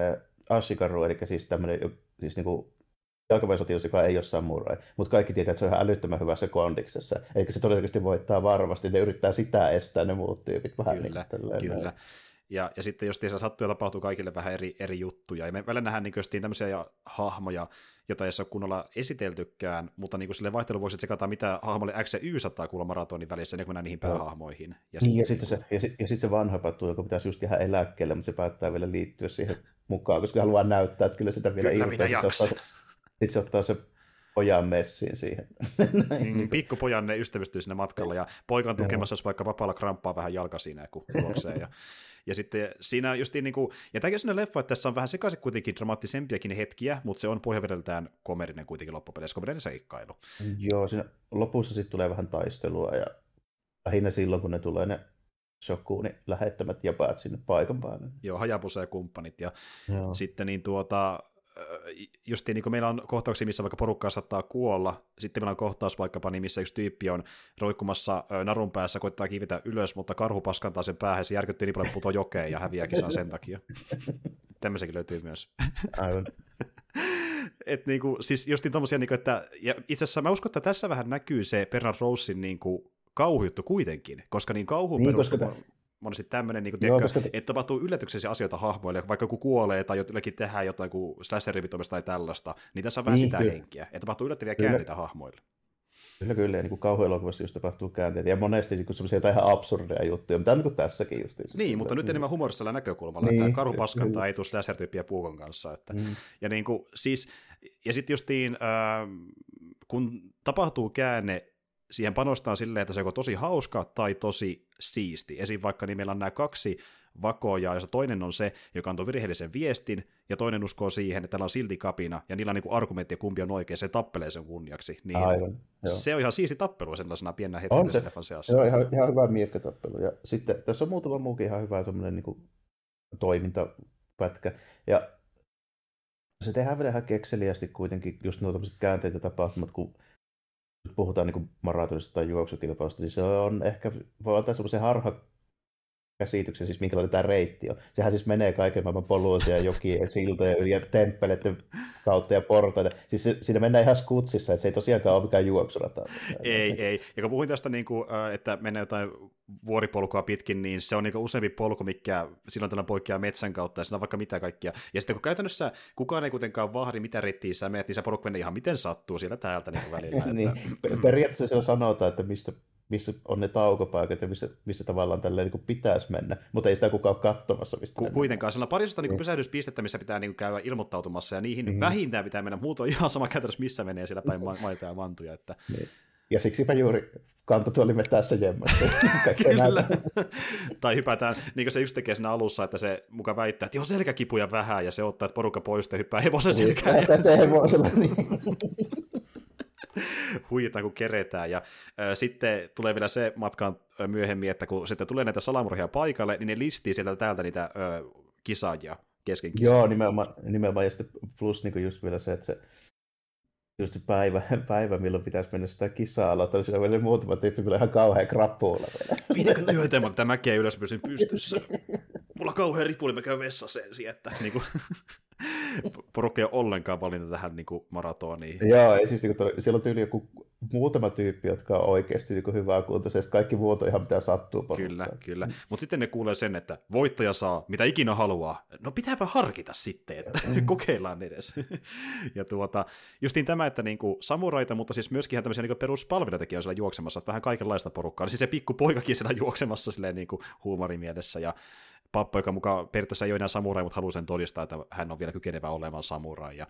Ashikaru, eli siis tämmöinen siis niinku jalkaväensotilas, joka ei ole samurai, mutta kaikki tietää, että se on ihan älyttömän hyvässä kondiksessa. Eikä se todennäköisesti voittaa varmasti, ne yrittää sitä estää ne muut tyypit vähän kyllä, niin, kyllä. Näin. Ja, ja sitten jos sattuu ja tapahtuu kaikille vähän eri, eri juttuja. Ja me välillä nähdään niin tämmöisiä hahmoja, jota ei ole kunnolla esiteltykään, mutta niin kuin sille vaihtelu voisi tsekata, mitä hahmolle X ja Y saattaa kuulla maratonin välissä, ennen kuin mennään niihin päähahmoihin. Ja, niin, ja sitten se, ja, ja sit se vanha pattu, joka pitäisi just jäädä eläkkeelle, mutta se päättää vielä liittyä siihen mukaan, koska haluaa näyttää, että kyllä sitä vielä irtoaa. Sitten se ottaa se pojan messiin siihen. Mm, pikkupojan ne ystävystyy sinne matkalla ja poika on tukemassa, jos vaikka vapaalla kramppaa vähän jalka siinä, kun juoksee. Ja, ja sitten siinä just niin kuin, ja tämäkin on sellainen leffa, että tässä on vähän sekaisin kuitenkin dramaattisempiakin hetkiä, mutta se on pohjavedeltään komerinen kuitenkin loppupeleissä, komerinen seikkailu. Joo, siinä lopussa sitten tulee vähän taistelua ja lähinnä silloin, kun ne tulee ne Shokunin lähettämät japaat sinne paikan päälle. Joo, Hajabusa ja kumppanit. Ja Joo. sitten niin tuota, just niin kuin meillä on kohtauksia, missä vaikka porukkaa saattaa kuolla, sitten meillä on kohtaus vaikkapa niin, missä yksi tyyppi on roikkumassa narun päässä, koittaa kivitä ylös, mutta karhu paskantaa sen päähän, se järkyttyy niin paljon puto jokeen ja häviää kisan sen takia. Tämmöisenkin löytyy myös. Aivan. Et niinku, siis just niin tommosia, niinku, että, ja itse asiassa mä uskon, että tässä vähän näkyy se Bernard Rosein niinku, kauhujuttu kuitenkin, koska niin kauhuun niin, perustuu, koska monesti tämmöinen, niin Joo, koska... että tapahtuu yllätyksellisiä asioita hahmoille, vaikka joku kuolee tai jotenkin tehdään jotain kuin slasherivitoimista tai tällaista, niin tässä on vähän niin, sitä kyllä. henkiä, että tapahtuu yllättäviä kyllä. käänteitä hahmoille. Kyllä, kyllä, ja niin kauhuelokuvassa just tapahtuu käänteitä, ja monesti niin semmoisia ihan absurdeja juttuja, mitä on niin tässäkin just. Niin, mutta nyt enemmän humorisella näkökulmalla, niin, että karhu paskantaa ei tule slasher-tyyppiä puukon kanssa. Että, mm. ja, niin kuin, siis, ja sitten justiin, äh, kun tapahtuu käänne siihen panostaa silleen, että se on tosi hauska tai tosi siisti. Esim. vaikka niin meillä on nämä kaksi vakoja, jossa toinen on se, joka antoi virheellisen viestin, ja toinen uskoo siihen, että tällä on silti kapina, ja niillä on niin argumentti, kumpi on oikein, se tappelee sen kunniaksi. Niin Aivan, joo. Se on ihan siisti tappelu sellaisena pienenä hetkenä on se. seassa. Se on ihan, ihan hyvä miekkatappelu. Ja sitten tässä on muutama muukin ihan hyvä semmoinen niin toimintapätkä. Ja se tehdään vielä ihan kekseliästi kuitenkin, just nuo käänteet ja tapahtumat, kun puhutaan niin maratonista tai juoksukilpailusta, niin se on ehkä, voi antaa semmoisen harha käsityksen, siis minkälainen tämä reitti on. Sehän siis menee kaiken maailman poluilta ja jokien siltoja ja temppeleiden kautta ja portaita. Siis se, siinä mennään ihan skutsissa, että se ei tosiaankaan ole mikään juoksurata. Ei, ei. Ja kun puhuin tästä, niin kuin, että menee jotain vuoripolkua pitkin, niin se on niin useampi polku, mikä silloin tällä poikkeaa metsän kautta, ja siinä on vaikka mitä kaikkia. Ja sitten kun käytännössä kukaan ei kuitenkaan vahdi, mitä reittiä sä menet, niin se porukka menee ihan miten sattuu sieltä täältä niin välillä. niin, että... periaatteessa siellä sanotaan, että mistä missä on ne taukopaikat ja missä, missä tavallaan tälleen niin pitäisi mennä, mutta ei sitä kukaan ole katsomassa. Mistä Ku, kuitenkaan, sillä on parista niin pysähdyspistettä, missä pitää niin käydä ilmoittautumassa, ja niihin mm-hmm. vähintään pitää mennä, muutoin ihan sama käytännössä, missä menee siellä päin maita ja mantuja. Että... Niin. Ja siksipä juuri kantatuolimme tässä jemmassa. Kyllä. tai hypätään, niin kuin se just tekee siinä alussa, että se muka väittää, että joo, selkäkipuja vähän, ja se ottaa, että porukka pois ja hyppää hevosen niin, selkään. Ja... hevosella, niin. huijataan, kun keretään. Ja äh, sitten tulee vielä se matkaan myöhemmin, että kun sitten tulee näitä salamurhia paikalle, niin ne listii sieltä täältä niitä äh, kisaajia kesken kisaa. Joo, nimenomaan, nimenomaan. ja sitten plus niin just vielä se, että se just se päivä, päivä, milloin pitäisi mennä sitä kisaa aloittaa, siinä on vielä muutama tyyppi, kyllä ihan kauhean krappuulla. Viitekö työtä, mutta tämä mäkeä ylös pysyn pystyssä. Mulla on kauhean ripuli, mä käyn vessassa ensin, että niin kuin, porukka ei ole ollenkaan valinta tähän niin kuin maratoniin. Joo, ei siis niin kuin, siellä on tyyli joku muutama tyyppi, jotka on oikeasti niin hyvää kuntoisia, kaikki muut on ihan mitä sattuu. Porukkaan. Kyllä, kyllä. Mutta sitten ne kuulee sen, että voittaja saa mitä ikinä haluaa. No pitääpä harkita sitten, että mm. kokeillaan edes. ja tuota, justiin tämä, että niinku samuraita, mutta siis myöskin ihan tämmöisiä niinku peruspalvelutekijöitä siellä juoksemassa, että vähän kaikenlaista porukkaa. Siis se pikku poikakin siellä juoksemassa silleen niinku huumorimielessä ja pappa, joka mukaan periaatteessa ei ole enää samurai, mutta haluaa sen todistaa, että hän on vielä kykenevä olemaan samurai. Ja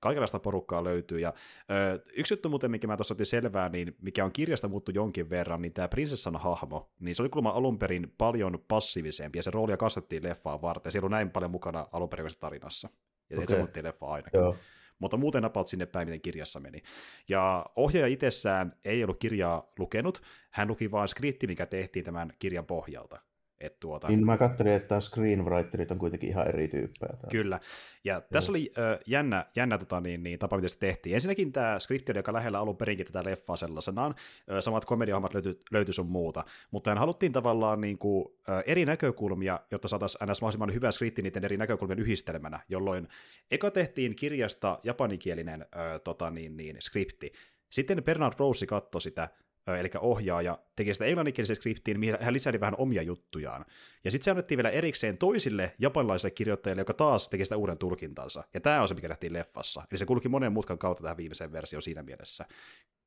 kaikenlaista porukkaa löytyy. Ja, ö, yksi juttu muuten, mikä mä tuossa otin selvää, niin mikä on kirjasta muuttu jonkin verran, niin tämä prinsessan hahmo, niin se oli kuulemma alun perin paljon passiivisempi, ja se roolia kasvattiin leffaa varten. Siellä on näin paljon mukana alun perin tarinassa. Ja okay. se muutti leffa ainakin. Joo. Mutta muuten napaut sinne päin, miten kirjassa meni. Ja ohjaaja itsessään ei ollut kirjaa lukenut, hän luki vain skripti, mikä tehtiin tämän kirjan pohjalta. Et tuota... Niin mä katselin, että screenwriterit on kuitenkin ihan eri tyyppejä. Täällä. Kyllä. Ja Joo. tässä oli ö, jännä, jännä tota, niin, niin, tapa, miten se tehtiin. Ensinnäkin tämä skripti oli aika lähellä alun perinkin tätä leffaa sellaisenaan. Ö, samat komediahommat löytyi, löytyi sun muuta. Mutta hän haluttiin tavallaan niin kuin, ö, eri näkökulmia, jotta saataisiin ns. mahdollisimman hyvä skripti niiden eri näkökulmien yhdistelmänä, jolloin eka tehtiin kirjasta japanikielinen ö, tota, niin, niin, skripti. Sitten Bernard Rose katsoi sitä, eli ohjaaja, teki sitä englanninkielisen skriptiin, mihin hän lisäili vähän omia juttujaan. Ja sitten se annettiin vielä erikseen toisille japanilaisille kirjoittajille, joka taas teki sitä uuden tulkintansa. Ja tämä on se, mikä nähtiin leffassa. Eli se kulki monen mutkan kautta tähän viimeiseen versioon siinä mielessä,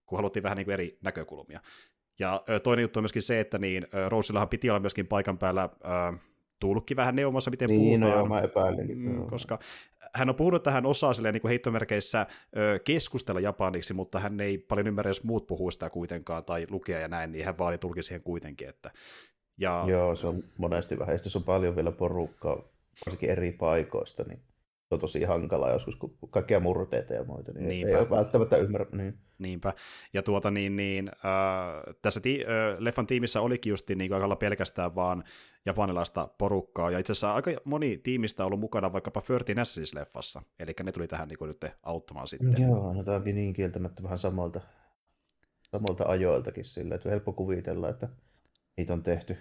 kun haluttiin vähän niin kuin eri näkökulmia. Ja toinen juttu on myöskin se, että niin, Rosillahan piti olla myöskin paikan päällä äh, tulkki vähän neuvomassa, miten niin, puhutaan. No, mä epäilin. Mm, koska hän on puhunut, että hän osaa silleen, niin kuin heittomerkeissä ö, keskustella japaniksi, mutta hän ei paljon ymmärrä, jos muut puhuu sitä kuitenkaan tai lukea ja näin, niin hän vaati tulki siihen kuitenkin. Että, ja... Joo, se on monesti vähän. Ja on paljon vielä porukkaa, varsinkin eri paikoista, niin se on tosi hankalaa joskus, kun kaikkia murteita ja muita, niin Niinpä. ei ole välttämättä ymmärrä. Niin. Niinpä. Ja tuota niin, niin äh, tässä ti- äh, leffan tiimissä olikin just niin aika pelkästään vaan japanilaista porukkaa, ja itse asiassa aika moni tiimistä on ollut mukana vaikkapa 13 leffassa eli ne tuli tähän niin nyt auttamaan sitten. Joo, no tämä onkin niin kieltämättä vähän samalta, samalta ajoiltakin sillä, että on helppo kuvitella, että niitä on tehty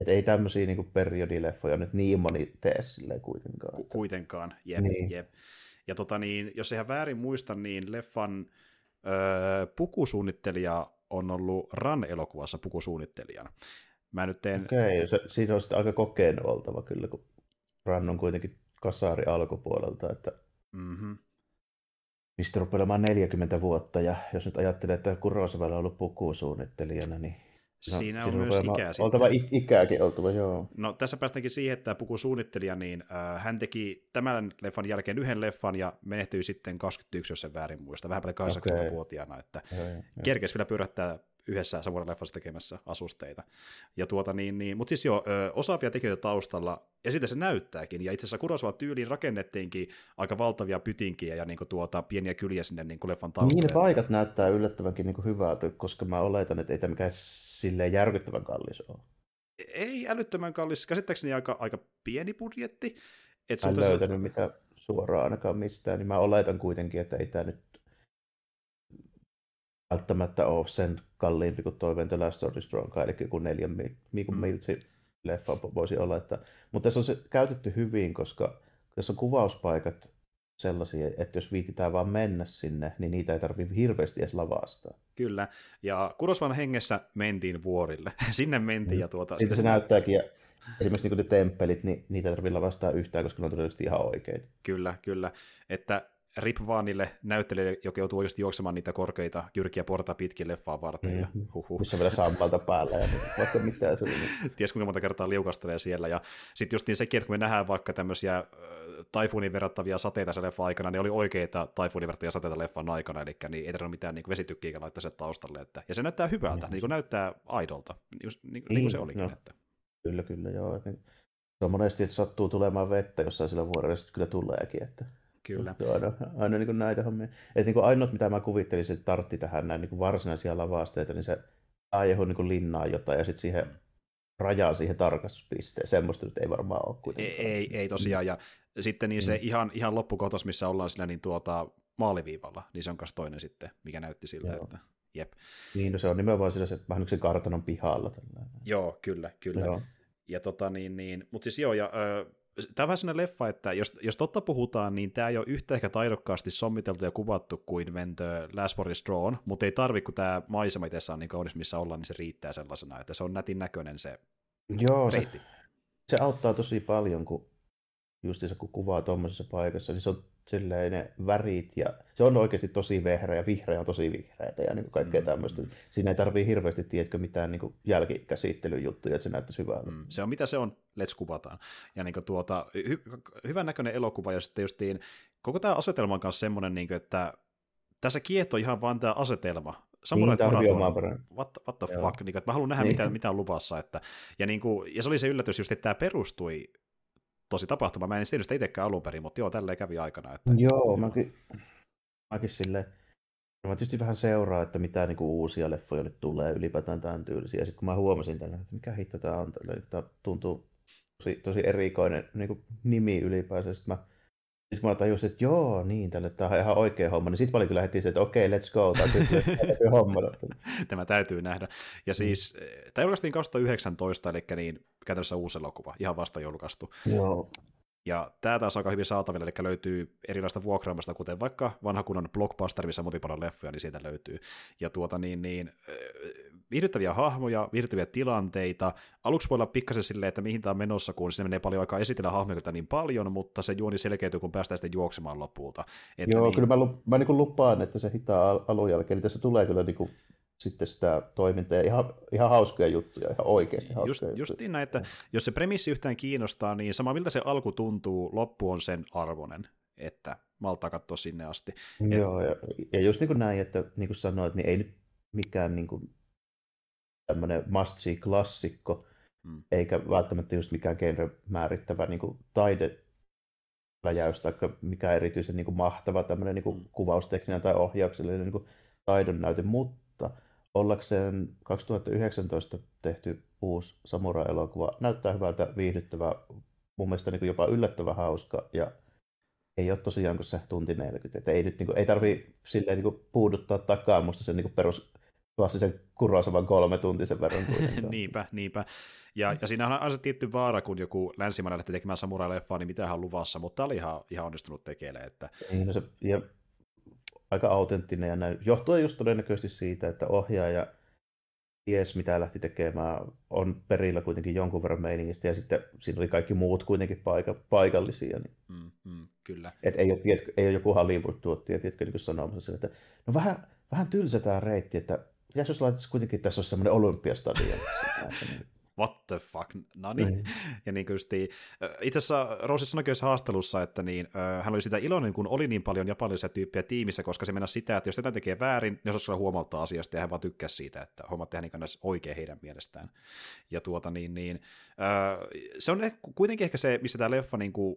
että ei tämmöisiä niin periodileffoja nyt niin moni tee silleen kuitenkaan. Ku- kuitenkaan, jep, niin. jep. Ja tota niin, jos ihan väärin muista, niin leffan öö, pukusuunnittelija on ollut Ran-elokuvassa pukusuunnittelijana. Mä nyt teen... Okei, okay, siinä on sitten aika kokenut oltava kyllä, kun Ran on kuitenkin kasari alkupuolelta, että mm-hmm. mistä rupeaa 40 vuotta, ja jos nyt ajattelee, että Kurosavalla on ollut pukusuunnittelijana, niin No, siinä on myös ikää Oltava ikääkin oltava, joo. No tässä päästäänkin siihen, että puku suunnittelija, niin äh, hän teki tämän leffan jälkeen yhden leffan ja menehtyi sitten 21, jos sen väärin muista, vähän paljon 80-vuotiaana, että kerkesi vielä pyörättää yhdessä samoin leffassa tekemässä asusteita. Ja tuota niin, niin mutta siis jo osaavia tekijöitä taustalla, ja sitten se näyttääkin, ja itse asiassa Kurosawa tyyliin rakennettiinkin aika valtavia pytinkiä ja niin kuin, tuota, pieniä kyliä sinne niin kuin leffan taustalle. Niin, ne paikat näyttää yllättävänkin niin kuin hyvältä, koska mä oletan, että ei tämä mikään silleen järkyttävän kallis ole. Ei älyttömän kallis, käsittääkseni aika, aika pieni budjetti. Et en löytänyt se... mitään suoraan ainakaan mistään, niin mä oletan kuitenkin, että ei tämä nyt välttämättä ole sen kalliimpi kuin toi The Last Story Strong, eli joku neljän Mikun mm. miltsi leffa voisi olla. Että, mutta tässä on se käytetty hyvin, koska jos on kuvauspaikat sellaisia, että jos viititään vaan mennä sinne, niin niitä ei tarvitse hirveästi edes lavastaa. Kyllä, ja Kurosvan hengessä mentiin vuorille. Sinne mentiin mm. ja tuota... Sitten se näyttääkin, ja esimerkiksi niin ne temppelit, niin niitä ei tarvitse lavastaa yhtään, koska ne on todennäköisesti ihan oikeita. Kyllä, kyllä. Että rip vaan niille näyttelijöille, joka joutuu oikeasti juoksemaan niitä korkeita, jyrkiä porta pitkin leffaa varten. Mm-hmm. Ja mhm. huhu. Missä vielä sammalta päällä ja vaikka mitään. Ties kuinka monta kertaa liukastelee siellä. Ja sitten just niin sekin, että kun me nähdään vaikka tämmöisiä taifuunin verrattavia sateita sen leffan aikana, niin oli oikeita taifuunin verrattavia sateita leffan aikana, eli niin ei tarvinnut mitään niin vesitykkiä laittaa sen taustalle. Että, ja se näyttää hyvältä, mm. niin kuin näyttää aidolta, niin, niin, niin kuin se olikin. No. Että. Kyllä, kyllä, joo. Se on monesti, että sattuu tulemaan vettä jossain sillä vuorella, sitten kyllä tuleekin. Että, kyllä. Aina, aina niin kuin näitä hommia. Että niin kuin ainoat, mitä mä kuvittelin, että tartti tähän näin niin kuin varsinaisia lavasteita, niin se aiheutui niin linnaa jotain ja sitten siihen rajaa siihen tarkastuspisteen. Semmoista nyt ei varmaan ole kuitenkaan. Ei, ei, ei tosiaan. Ja sitten niin se mm. ihan, ihan loppukohtaus, missä ollaan siinä niin tuota, maaliviivalla, niin se on myös toinen sitten, mikä näytti siltä, Joo. että jep. Niin, no se on nimenomaan sillä se vähän se kartanon pihalla. Tällainen. Joo, kyllä, kyllä. Joo. Ja tota niin, niin mutta siis joo, ja ö, tämä on vähän sellainen leffa, että jos, jos totta puhutaan, niin tämä ei ole yhtä ehkä taidokkaasti sommiteltu ja kuvattu kuin When the Last War is Drawn, mutta ei tarvi, kun tämä maisema itse on niin kaunis, missä ollaan, niin se riittää sellaisena, että se on nätin näköinen se Joo, reitti. Se, se auttaa tosi paljon, kun justiinsa kun kuvaa tuommoisessa paikassa, niin se on silleen ne värit ja se on oikeasti tosi vehreä ja vihreä on tosi vihreätä ja niin kaikkea mm, tämmöistä. Mm. Siinä ei tarvii hirveästi tiedätkö mitään niin jälkikäsittelyjuttuja, että se näyttäisi hyvältä. Mm, se on mitä se on, let's kuvataan. Ja niin tuota, hy- hyvän näköinen elokuva ja sitten justiin koko tämä asetelma on kanssa semmoinen, niin kuin, että tässä kiehtoo ihan vaan tämä asetelma. Samurai niin, what, what the Joo. fuck, niin, että mä haluan nähdä, niin. mitä, mitä on luvassa. Että, ja, niin kuin, ja se oli se yllätys just, että tämä perustui tosi tapahtuma. Mä en tiedä sitä itsekään alun perin, mutta joo, tälleen kävi aikana. Että... Joo, mäkin, mäkin silleen, no mä tietysti vähän seuraa, että mitä niinku uusia leffoja nyt tulee ylipäätään tämän tyylisiä. Ja sitten kun mä huomasin tänne, että mikä hitto tämä on, tämä tuntuu tosi, tosi erikoinen niin nimi ylipäänsä. Sitten mä sitten mä tajusin, että joo, niin, tälle tämä on ihan oikea homma, niin sitten mä olin kyllä heti se, että okei, okay, let's go, tämä on homma. Tämä täytyy nähdä. Ja siis, mm. tämä julkaistiin 2019, eli niin käytännössä uusi elokuva, ihan vasta julkaistu. Joo. Ja tämä taas on aika hyvin saatavilla, eli löytyy erilaista vuokraamasta, kuten vaikka vanha kunnon blockbuster, missä on paljon leffoja, niin siitä löytyy. Ja tuota niin, niin viihdyttäviä hahmoja, viihdyttäviä tilanteita. Aluksi voi olla pikkasen silleen, että mihin tämä on menossa, kun se menee paljon aikaa esitellä hahmoja niin paljon, mutta se juoni selkeytyy, kun päästään sitten juoksemaan lopulta. Että Joo, niin... kyllä mä, lup, mä niin lupaan, että se hitaa alun jälkeen, niin tässä tulee kyllä niin kuin sitten sitä toimintaa ja ihan, ihan hauskoja juttuja, ihan oikeasti hauskoja Just, juttuja. Justiin näin, että jos se premissi yhtään kiinnostaa, niin sama miltä se alku tuntuu, loppu on sen arvonen, että maltaa katsoa sinne asti. Joo, Et... ja, ja just niin kuin näin, että niin kuin sanoit, niin ei nyt mikään niin kuin tämmöinen must see klassikko, mm. eikä välttämättä just mikään genre määrittävä niin kuin taide läjäys tai mikään erityisen niin kuin mahtava tämmöinen niin kuin mm. kuvaustekninen tai ohjauksellinen niin kuin taidon näyte, mutta ollakseen 2019 tehty uusi samurai-elokuva näyttää hyvältä, viihdyttävää, mun mielestä niin jopa yllättävän hauska ja ei ole tosiaan kuin se tunti 40, että ei, nyt, niin kuin, ei tarvi silleen niin kuin, puuduttaa takaa musta sen niin kuin perus klassisen Kurosavan kolme tuntisen verran niinpä, niinpä. Ja, ja siinä on aina se tietty vaara, kun joku länsimainen lähtee tekemään samurai-leffaa, niin mitä on luvassa, mutta tämä oli ihan, ihan onnistunut tekemään. Että... Niin, no se, ja aika autenttinen ja näin. Johtuu just todennäköisesti siitä, että ohjaaja ties mitä lähti tekemään, on perillä kuitenkin jonkun verran meiningistä, ja sitten siinä oli kaikki muut kuitenkin paika, paikallisia. Niin. Mm, mm, kyllä. Et ei, ole, tiedätkö, ei ole joku Hollywood-tuottaja, tiedätkö, niin sanomassa sen, että no vähän, vähän tylsä tämä reitti, että Pitäisi jos laitaisi kuitenkin, tässä olisi semmoinen olympiastadion. What the fuck, no niin. Mm. Ja niin kysti, itse asiassa Roosi sanoi haastelussa, että niin, hän oli sitä iloinen, kun oli niin paljon japanilaisia tyyppejä tiimissä, koska se mennä sitä, että jos jotain tekee väärin, niin osaisi huomauttaa asiasta, ja hän vaan tykkää siitä, että hommat tehdään niin oikein heidän mielestään. Ja tuota niin, niin se on kuitenkin ehkä se, missä tämä leffa niin kuin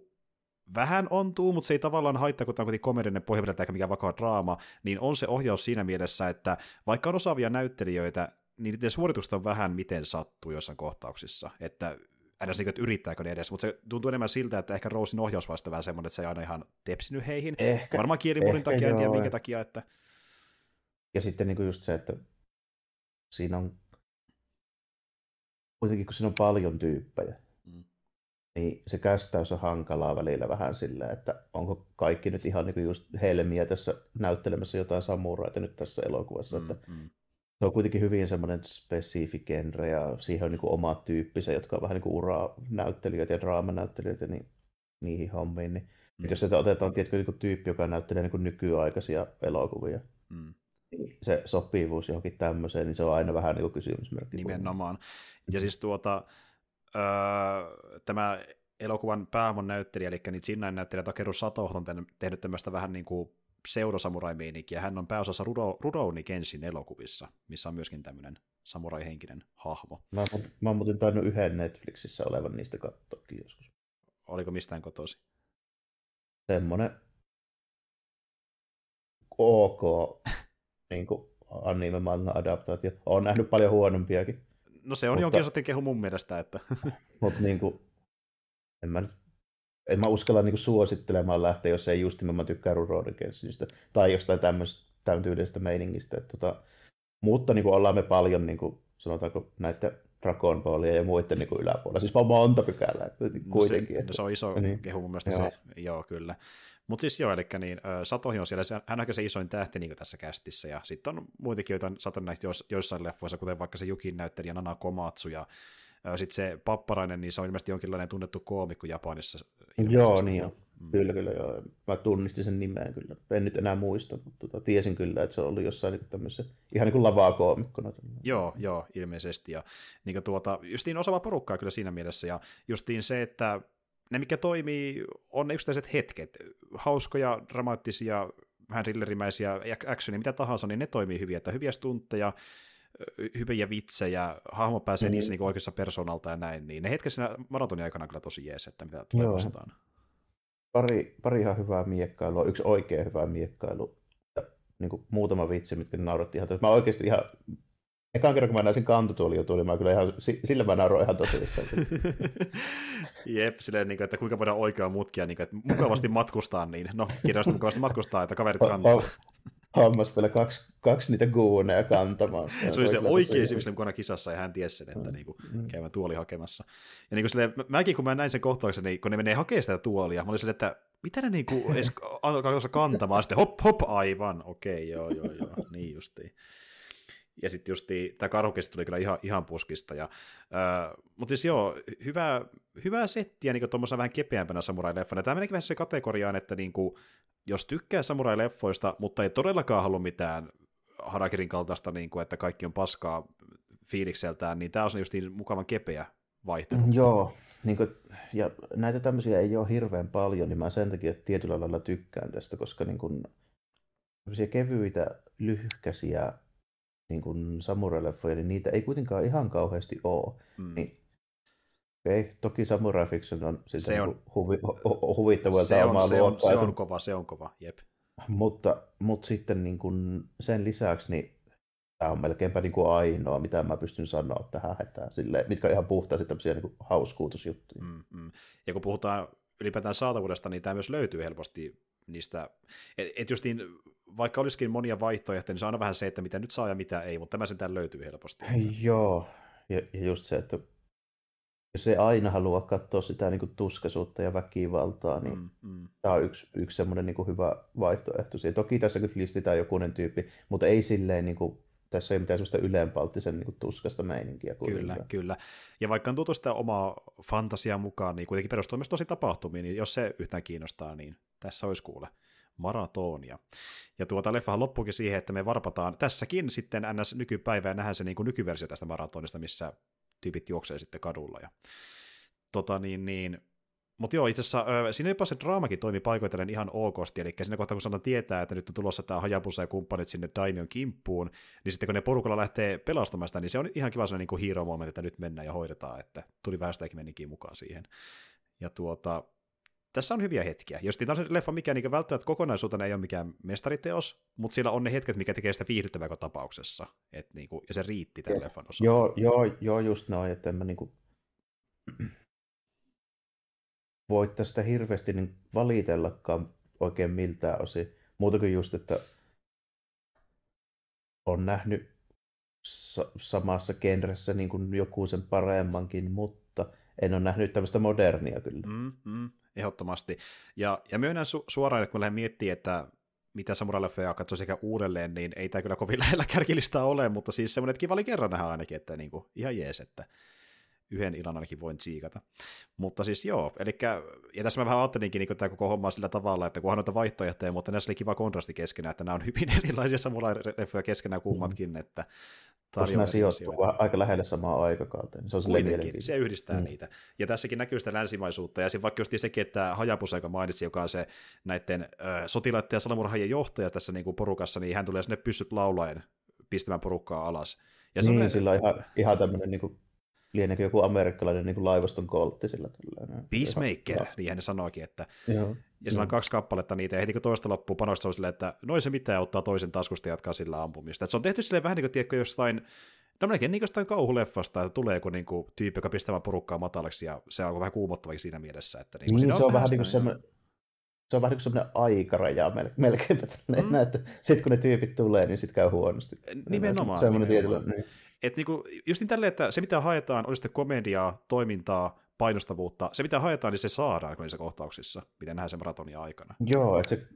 vähän ontuu, mutta se ei tavallaan haittaa, kun tämä on kuitenkin komedinen pohjaverta eikä mikään vakaa draama, niin on se ohjaus siinä mielessä, että vaikka on osaavia näyttelijöitä, niiden suoritukset on vähän miten sattuu jossain kohtauksissa, että aina niin, että yrittääkö ne edes, mutta se tuntuu enemmän siltä, että ehkä Rosin ohjaus vasta vähän semmoinen, että se ei aina ihan tepsinyt heihin. Ehkä, Varmaan kielimuodin takia, en tiedä minkä takia. Että... Ja sitten niin kuin just se, että siinä on kuitenkin, kun siinä on paljon tyyppejä, niin se kästäys on hankalaa välillä vähän sillä, että onko kaikki nyt ihan niin kuin just helmiä tässä näyttelemässä jotain samuraita nyt tässä elokuvassa. Mm, että mm. Se on kuitenkin hyvin semmoinen spesifi genre ja siihen on niin kuin omat tyyppinsä, jotka on vähän niin kuin uraa näyttelijöitä ja draamanäyttelijöitä niin, niihin hommiin. Niin Mm. Jos sitä otetaan tietkö joku tyyppi, joka näyttelee niin nykyaikaisia elokuvia, mm. Niin se sopivuus johonkin tämmöiseen, niin se on aina vähän niin kuin kysymysmerkki. Nimenomaan. Ja siis tuota, öö, tämä elokuvan päämon näyttelijä, eli niitä Sinnain näyttelijä Takeru Sato on tehnyt tämmöistä vähän niin kuin pseudosamurai-meininkiä. Hän on pääosassa Rudo, Rurouni Kenshin elokuvissa, missä on myöskin tämmöinen samurai-henkinen hahmo. Mä, mä oon muuten tainnut yhden Netflixissä olevan niistä katsoakin joskus. Oliko mistään kotosi? Semmonen ok niin kuin anime manga adaptaatio. Olen nähnyt paljon huonompiakin. No se on mutta, jonkin sortin kehu mun mielestä. Että... mutta niin kuin, en mä nyt en mä uskalla niin suosittelemaan lähteä, jos ei just mä tykkään Rurouni Kenshinistä tai jostain tämmöistä tämän tyylisestä meiningistä. Että, tota, mutta niin kuin ollaan me paljon, niin kuin, sanotaanko, näitä Dragon Ballia ja muiden niin yläpuolella. Siis vaan monta pykälää kuitenkin. No se, no se on iso niin. kehu mun mielestä joo. se, joo kyllä. Mutta siis joo, eli niin, Satohi on siellä, hän on se isoin tähti niin tässä kästissä, ja sitten on muitakin, joita Saton näistä joissain leffoissa, kuten vaikka se Jukin näyttelijä Nana Komatsu, ja sitten se Papparainen, niin se on ilmeisesti jonkinlainen tunnettu koomikko Japanissa. Joo, niin on. Mm. Kyllä, kyllä, joo. Mä tunnistin sen nimeä kyllä. En nyt enää muista, mutta tota, tiesin kyllä, että se oli jossain niin tämmöisessä, ihan niin kuin lavaa koomikkona. Joo, joo, ilmeisesti. Ja niin tuota, justiin osaava porukkaa kyllä siinä mielessä. Ja justiin se, että ne, mikä toimii, on ne yksittäiset hetket. Hauskoja, dramaattisia, vähän thrillerimäisiä, actionia, mitä tahansa, niin ne toimii hyvin. Että hyviä stuntteja, hyviä vitsejä, hahmo pääsee mm. niissä niin oikeassa persoonalta ja näin, niin ne hetket siinä maratonin aikana kyllä tosi jees, että mitä tulee Joo. vastaan. Pari, pari ihan hyvää miekkailua, yksi oikein hyvä miekkailu ja niin kuin muutama vitsi, mitkä nauratti ihan Mä oikeasti ihan Ekan kerran, kun mä näisin kantotuolijutuun, mä kyllä ihan, sillä mä nauroin ihan tosissaan. Jep, silleen, niin kuin, että kuinka voidaan oikea mutkia, niin kuin, että mukavasti matkustaa, niin no, kirjallisesti mukavasti matkustaa, että kaverit kantaa. Hammas vielä kaksi, kaksi niitä guuneja kantamaan. Se oli se oikein syys mukana kisassa ja hän tiesi sen, että mm. niin kuin, mm. käymään tuoli hakemassa. Ja niin kuin silleen, mäkin kun mä näin sen kohtauksen, niin kun ne menee hakemaan sitä tuolia, mä olin silleen, että mitä ne niin kuin edes alkaa kantamaan, sitten hop hop aivan, okei, okay, joo joo joo, niin justiin. Ja sitten just tämä karhukesti tuli kyllä ihan, ihan puskista. Ja, äh, mutta siis joo, hyvä, hyvää settiä niin tuommoisena vähän kepeämpänä samurai-leffana. Tämä meneekin vähän se kategoriaan, että niin kuin, jos tykkää samurai-leffoista, mutta ei todellakaan halua mitään Harakirin kaltaista, niin kuin, että kaikki on paskaa fiilikseltään, niin tämä on just niin mukavan kepeä vaihtelu. Joo, niin kuin, ja näitä tämmöisiä ei ole hirveän paljon, niin mä sen takia tietyllä lailla tykkään tästä, koska niin kuin, kevyitä, lyhkäisiä niin kuin samurai-leffoja, niin niitä ei kuitenkaan ihan kauheasti ole. Mm. Niin, okay, toki Samurai Fiction on siltä se on, niin huvi, hu, huvittavuutta se on, se on, se on kova, se on kova, jep. Mutta, mutta sitten niin kuin sen lisäksi niin tämä on melkeinpä niin kuin ainoa, mitä mä pystyn sanoa tähän hätään, silleen, mitkä on ihan puhtaasti tämmöisiä niin hauskuutusjuttuja. Mm, mm. Ja kun puhutaan ylipäätään saatavuudesta, niin tämä myös löytyy helposti niistä, et, et just niin, vaikka olisikin monia vaihtoehtoja, niin se on aina vähän se, että mitä nyt saa ja mitä ei, mutta tämä sentään löytyy helposti. Joo, ja, ja just se, että jos ei aina halua katsoa sitä niin kuin tuskaisuutta ja väkivaltaa, niin mm, mm. tämä on yksi, yksi semmoinen niin kuin hyvä vaihtoehto. Ja toki tässä nyt listitään jokunen tyyppi, mutta ei silleen niin kuin tässä ei mitään sellaista ylempalttisen niin tuskasta meininkiä. Kuitenkaan. Kyllä, kyllä. Ja vaikka on tuotu sitä omaa fantasiaa mukaan, niin kuitenkin perustuu myös tosi tapahtumiin, niin jos se yhtään kiinnostaa, niin tässä olisi kuule maratonia. Ja tuota leffahan loppuukin siihen, että me varpataan tässäkin sitten ns. nykypäivä ja nähdään se niin kuin nykyversio tästä maratonista, missä tyypit juoksee sitten kadulla. Ja, tota niin, niin, mutta joo, itse asiassa siinä jopa se draamakin toimi paikoitellen ihan okosti, eli siinä kohtaa kun sanotaan tietää, että nyt on tulossa tämä Hajabusa ja kumppanit sinne Daimion kimppuun, niin sitten kun ne porukalla lähtee pelastamaan sitä, niin se on ihan kiva sellainen niin hero moment, että nyt mennään ja hoidetaan, että tuli vähän sitä mukaan siihen. Ja tuota, tässä on hyviä hetkiä. Jos tämä on leffa, mikä niin välttämättä kokonaisuutena ei ole mikään mestariteos, mutta sillä on ne hetket, mikä tekee sitä viihdyttävää tapauksessa. Et niin kuin, ja se riitti tämän ja, leffan osalta. Joo, joo, joo, just noin, että en mä niin kuin... voi tästä hirveästi niin valitellakaan oikein miltään osin. Muuta kuin just, että on nähnyt sa- samassa genressä niin kuin joku sen paremmankin, mutta en ole nähnyt tämmöistä modernia kyllä. Mm, mm ehdottomasti. Ja, ja myönnän su- suoraan, että kun lähden miettimään, että mitä samurai-leffeja katsoo sekä uudelleen, niin ei tämä kyllä kovin lähellä kärkilistä ole, mutta siis semmoinen, että kiva oli kerran nähdä ainakin, että niinku, ihan jees, että yhden illan ainakin voin tsiikata. Mutta siis joo, eli ja tässä mä vähän ajattelinkin niin tämä koko homma sillä tavalla, että kunhan noita vaihtoehtoja, mutta näissä oli kiva kontrasti keskenään, että nämä on hyvin erilaisia samurai-leffoja keskenään kummatkin, mm. että koska nämä sijoittuu aika lähelle samaa aikakauteen. Se on Kuitenkin, se yhdistää mm. niitä. Ja tässäkin näkyy sitä länsimaisuutta, ja vaikka just sekin, että Hajapusa, joka mainitsi, joka on se näiden äh, sotilaiden ja salamurhaajien johtaja tässä niin kuin porukassa, niin hän tulee sinne pyssyt laulaen pistämään porukkaa alas. Ja niin, se on, sillä on ihan, ihan tämmöinen niin kuin lieneekö joku amerikkalainen niin kuin laivaston koltti sillä tällainen. Peacemaker, niin hän sanoikin, että Joo. ja sillä on kaksi kappaletta niitä, ja heti kun toista loppuu panosta on silleen, että noin se mitään ottaa toisen taskusta ja jatkaa sillä ampumista. Et se on tehty silleen vähän niin kuin, tiedätkö, jostain, no melkein niin jostain kauhuleffasta, että tulee joku niin kuin, tyyppi, joka pistää porukkaa matalaksi, ja se on vähän kuumottavakin siinä mielessä. Että, niin, niin se on vähän niin kuin semmoinen, se on vähän niin kuin semmoinen aikaraja melkein, mm. että sitten kun ne tyypit tulee, niin sitten käy huonosti. Nimenomaan. Semmoinen nimenomaan. Tietyllä, niin. Et niinku, just niin tälle, että se mitä haetaan, oli sitten komediaa, toimintaa, painostavuutta, se mitä haetaan, niin se saadaan niissä kohtauksissa, miten nähdään sen maratonia aikana. Joo, että se,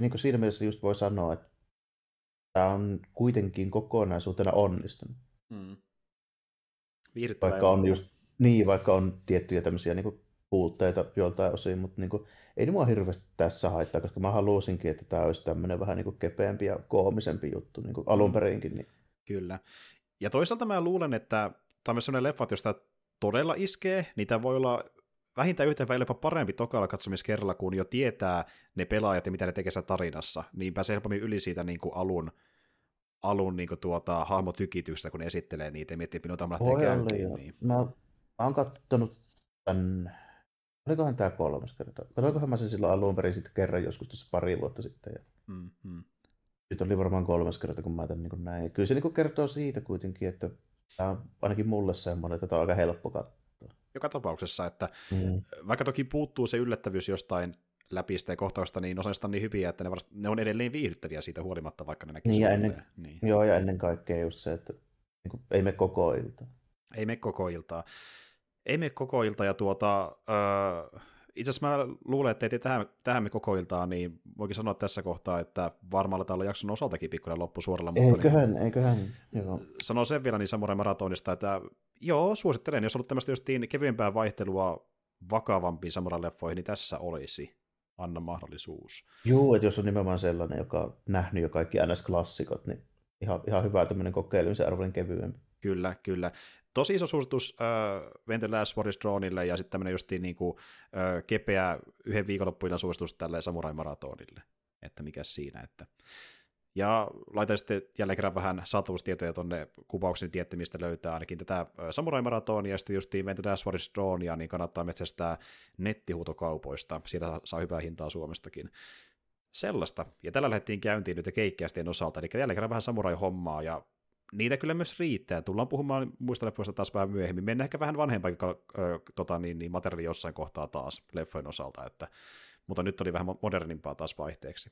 niin kuin siinä mielessä just voi sanoa, että tämä on kuitenkin kokonaisuutena onnistunut. Hmm. Vaikka on just, niin, vaikka on tiettyjä tämmöisiä niin kuin puutteita joltain osin, mutta niin kuin, ei ne mua hirveästi tässä haittaa, koska mä halusinkin, että tämä olisi tämmöinen vähän niin kuin kepeämpi ja koomisempi juttu niin kuin alun perinkin. Niin. Kyllä. Ja toisaalta mä luulen, että tämä on myös sellainen leffa, jos tämä todella iskee, niitä voi olla vähintään yhtä vai jopa parempi tokalla katsomiskerralla, kun jo tietää ne pelaajat ja mitä ne tekee tarinassa, niin pääsee helpommin yli siitä niin kuin alun, alun niin kuin tuota, hahmotykitystä, kun ne esittelee niitä ja miettii, että minun tämä lähtee käyntiin. Niin. Mä, mä oon katsonut tämän, olikohan tämä kolmas kerta? Katoinkohan mä sen silloin alun perin sitten kerran joskus tuossa pari vuotta sitten. Ja... Mm-hmm. Nyt oli varmaan kolmas kerta, kun mä tämän niin näin. Kyllä se niin kertoo siitä kuitenkin, että tämä on ainakin mulle semmoinen, että tämä on aika helppo katsoa. Joka tapauksessa, että mm. vaikka toki puuttuu se yllättävyys jostain läpi sitä kohtausta, niin osasta on niin hyviä, että ne, varst, ne on edelleen viihdyttäviä siitä huolimatta, vaikka ne näkee niin, ja ennen, niin. Joo, ja ennen kaikkea just se, että niin kuin, ei me koko iltaa. Ei me koko iltaa. Ei me koko iltaa, ja tuota, öö, itse asiassa mä luulen, että ei tähän, tähän me koko iltaan, niin voikin sanoa tässä kohtaa, että varmaan olla jakson osaltakin pikkuinen loppu suoralla. Mutta eiköhän, niin, eiköhän. Joo. Sanon sen vielä niin Samurai Maratonista, että joo, suosittelen, jos on ollut tämmöistä justiin kevyempää vaihtelua vakavampiin Samurai-leffoihin, niin tässä olisi. Anna mahdollisuus. Joo, että jos on nimenomaan sellainen, joka on nähnyt jo kaikki NS-klassikot, niin ihan, ihan hyvä tämmöinen kokeilemisen arvoinen kevyempi. Kyllä, kyllä. Tosi iso suositus äh, the Last Drawnille ja sitten tämmöinen justiin niin kuin, äh, kepeä yhden viikonloppuina suositus tälle Samurai Marathonille, että mikä siinä, että. Ja laitan sitten jälleen kerran vähän saatavuustietoja tuonne kuvauksen tietty, mistä löytää ainakin tätä Samurai Maratonia ja sitten justiin War is Drawnia, niin kannattaa metsästää nettihuutokaupoista, siitä saa hyvää hintaa Suomestakin. Sellaista. Ja tällä lähdettiin käyntiin nyt keikkeästien osalta, eli jälleen kerran vähän samurai-hommaa, ja niitä kyllä myös riittää. Tullaan puhumaan muista leffoista taas vähän myöhemmin. Mennään ehkä vähän vanhempaa tota, niin, niin materiaali jossain kohtaa taas leffojen osalta, että, mutta nyt oli vähän modernimpaa taas vaihteeksi.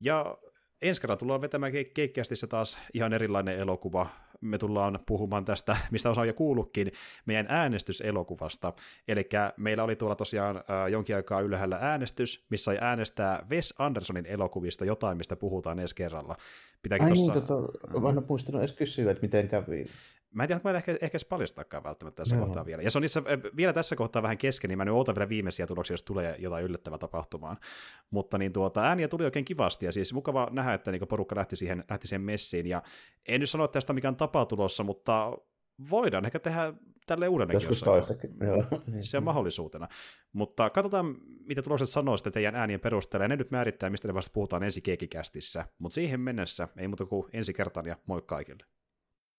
Ja ensi kerralla tullaan vetämään keikkeästissä taas ihan erilainen elokuva. Me tullaan puhumaan tästä, mistä osa on jo kuullutkin, meidän äänestyselokuvasta. Eli meillä oli tuolla tosiaan äh, jonkin aikaa ylhäällä äänestys, missä sai äänestää Wes Andersonin elokuvista jotain, mistä puhutaan ensi kerralla. Pitääkin Ai tossa... niin, tota, en muistanut edes kysyä, että miten kävi. Mä en tiedä, mä ehkä, ehkä paljastaakaan välttämättä tässä no. kohtaa vielä. Ja se on itse, vielä tässä kohtaa vähän kesken, niin mä nyt ootan vielä viimeisiä tuloksia, jos tulee jotain yllättävää tapahtumaan. Mutta niin tuota, ääniä tuli oikein kivasti, ja siis mukava nähdä, että niin porukka lähti siihen, lähti siihen messiin. Ja en nyt sano, että tästä mikään tapa tulossa, mutta voidaan ehkä tehdä tälle uudelleen Joskus toistakin, joo. Se on mahdollisuutena. Mutta katsotaan, mitä tulokset sanoo sitten teidän äänien perusteella. Ja ne nyt määrittää, mistä ne vasta puhutaan ensi keekikästissä. Mutta siihen mennessä ei muuta kuin ensi kertaan ja moi kaikille.